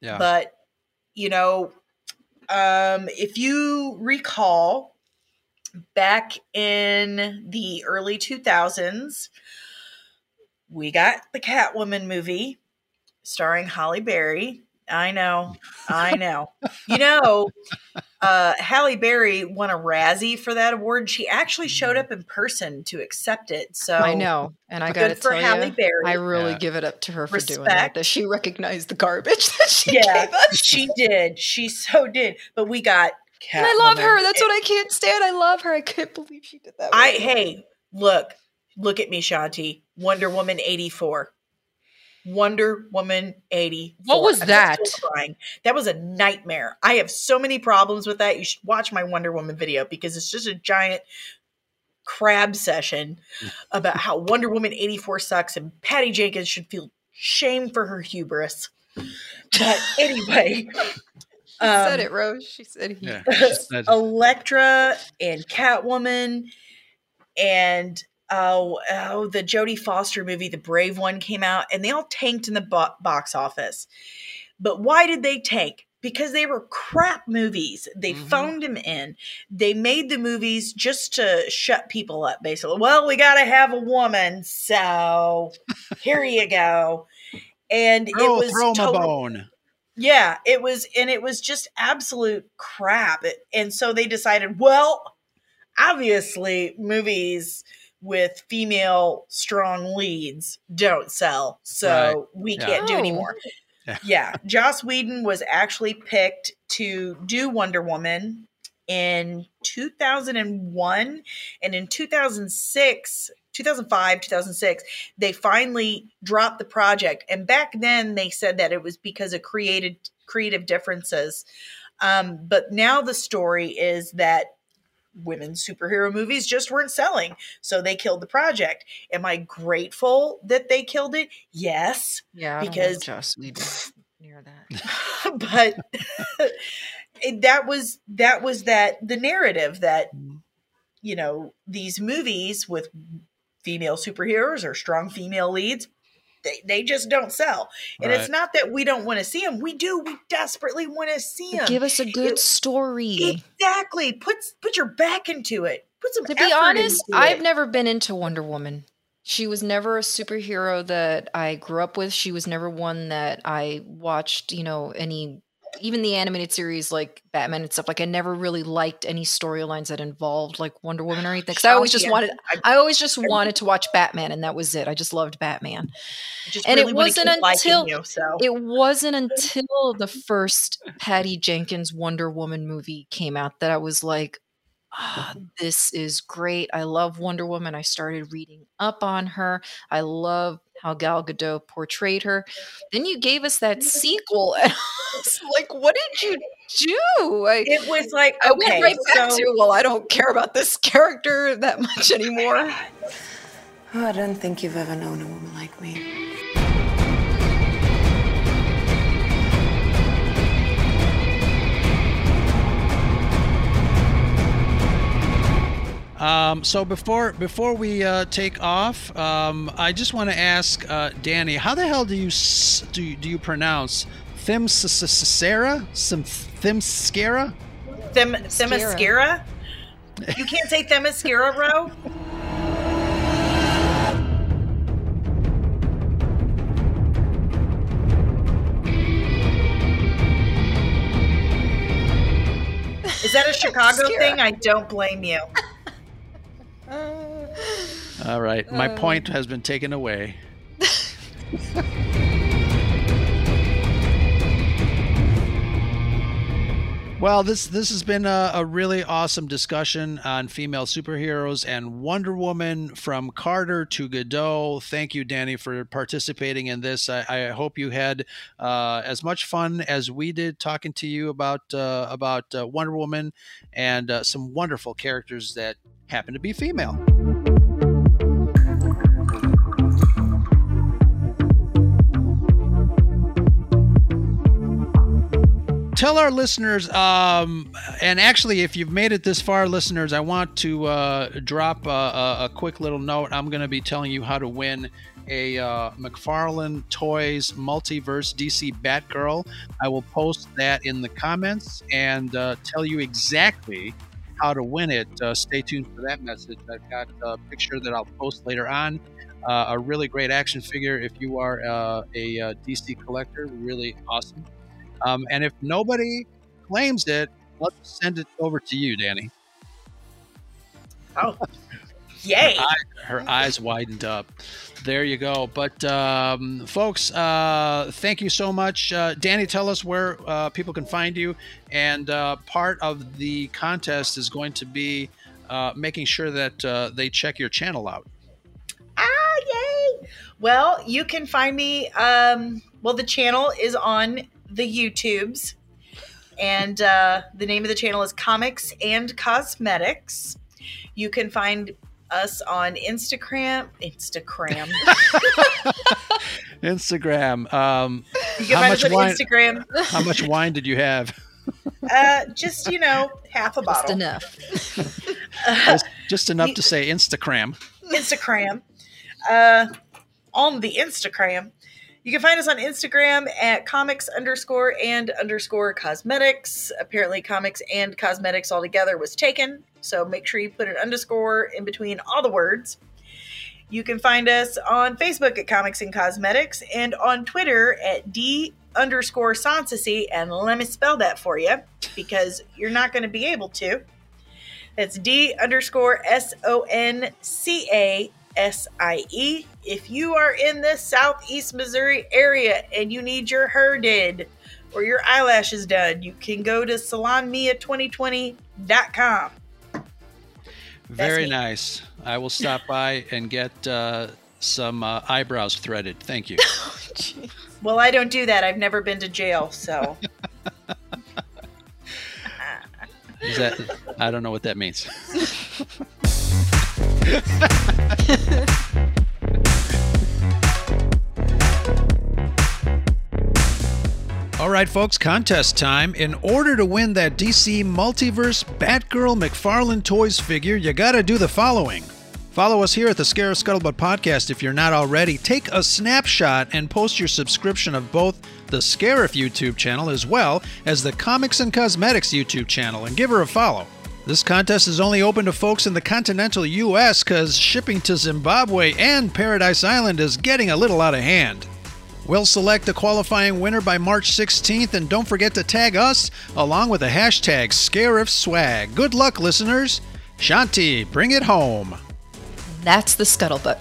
Yeah. but you know um if you recall back in the early 2000s we got the catwoman movie starring halle berry i know i know you know uh halle berry won a razzie for that award she actually showed up in person to accept it so I know, and I got to for tell Halle you, Berry. I really Yeah. give it up to her for doing that. That she recognized the garbage that she yeah gave us. she did she so did but we got And I love Catwoman. her. That's what I can't stand. I love her. I can't believe she did that. I me. hey, look, look at me, Shanti. Wonder Woman eighty four. Wonder Woman eighty. What was that? Crying. That was a nightmare. I have so many problems with that. You should watch my Wonder Woman video because it's just a giant crab session about how Wonder Woman eighty four sucks and Patty Jenkins should feel shame for her hubris. But anyway, She said um, it, Rose. She said he. Yeah. Elektra and Catwoman and oh, oh, the Jodie Foster movie, The Brave One, came out, and they all tanked in the bo- box office. But why did they tank? Because they were crap movies. They mm-hmm. phoned them in. They made the movies just to shut people up, basically. Well, we got to have a woman, so here you go. And it was throw total- bone. yeah, it was, and it was just absolute crap. It- And so they decided, well, obviously, movies with female strong leads don't sell, so Right. we Yeah. can't do Oh. anymore. Yeah. Yeah, Joss Whedon was actually picked to do Wonder Woman in 2001, and in 2006. 2005 2006 they finally dropped the project and back then they said that it was because of created creative differences um, but now the story is that women's superhero movies just weren't selling so they killed the project. Am i grateful that they killed it? Yes Yeah, because Joss Whedon near that. but that was that was that the narrative that mm. you know these movies with female superheroes or strong female leads they, they just don't sell and it's not that we don't want to see them we do we desperately want to see them Give us a good story. exactly put put your back into it put some To be honest, into I've it. never been into Wonder Woman. She was never a superhero that I grew up with. She was never one that I watched, you know, any even the animated series like Batman and stuff. Like I never really liked any storylines that involved like Wonder Woman or anything. Because oh, I always just wanted I always just wanted to watch Batman and that was it. I just loved Batman. just and really it wasn't until you, so. it wasn't until the first Patty Jenkins Wonder Woman movie came out that I was like, ah, this is great. I love Wonder Woman. I started reading up on her. I love how Gal Gadot portrayed her. Then you gave us that sequel, and like, what did you do? I, it was like I went right back so- to, well, I don't care about this character that much anymore. Oh, I don't think you've ever known a woman like me. Um, so before before we uh, take off, um, I just want to ask uh, Danny, how the hell do you do you, do you pronounce Themyscira? Some Themyscira? Them Themyscira? You can't say Themyscira, bro. Is that a Chicago thing? I don't blame you. All right, my Uh. point has been taken away. Well, this this has been a, a really awesome discussion on female superheroes and Wonder Woman from Carter to Gadot. Thank you, Danny, for participating in this. I, I hope you had uh, as much fun as we did talking to you about uh, about uh, Wonder Woman and uh, some wonderful characters that happen to be female. Tell our listeners um, and actually if you've made it this far listeners i want to uh, drop a, a, a quick little note. I'm going to be telling you how to win a uh, mcfarlane toys multiverse dc batgirl. I will post that in the comments and uh, tell you exactly how to win it. Uh, stay tuned for that message. I've got a picture that i'll post later on. Uh, a really great action figure if you are uh, a uh, dc collector. Really awesome um, and if nobody claims it, let's send it over to you, Danny. Oh, yay! Her, eye- her eyes widened up. There you go. But um, folks, uh, thank you so much, uh, Danny. Tell us where uh, people can find you, and uh, part of the contest is going to be uh, making sure that uh, they check your channel out. Ah, yay! Well, you can find me. Um, well, the channel is on the YouTubes, and uh, the name of the channel is Comics and Cosmetics. You can find us on Instagram. Instagram. Instagram. Um, You can how find much us on wine? Instagram. How much wine did you have? Uh, just you know, half a bottle. enough. just, just enough to say Instagram. Instagram. Uh, on the Instagram. You can find us on Instagram at comics underscore and underscore cosmetics. Apparently, comics and cosmetics all together was taken. So make sure you put an underscore in between all the words. You can find us on Facebook at Comics and Cosmetics and on Twitter at D underscore Soncasie. And let me spell that for you because you're not going to be able to. That's D underscore S O N C A S I E. If you are in the southeast Missouri area and you need your hair did or your eyelashes done, you can go to salonmia2020.com. Very nice. I will stop by and get uh, some uh, eyebrows threaded. Thank you. Well, I don't do that. I've never been to jail, so. Is that? I don't know what that means. All right, folks, contest time. In order to win that DC Multiverse Batgirl McFarlane Toys figure, you got to do the following. Follow us here at the Scarif Scuttlebutt podcast if you're not already. Take a snapshot and post your subscription of both the Scarif YouTube channel as well as the Comics and Cosmetics YouTube channel and give her a follow. This contest is only open to folks in the continental U.S. because shipping to Zimbabwe and Paradise Island is getting a little out of hand. We'll select a qualifying winner by March 16th, and don't forget to tag us along with the hashtag ScarifSwag. Good luck, listeners. Shanti, bring it home. That's the scuttlebutt.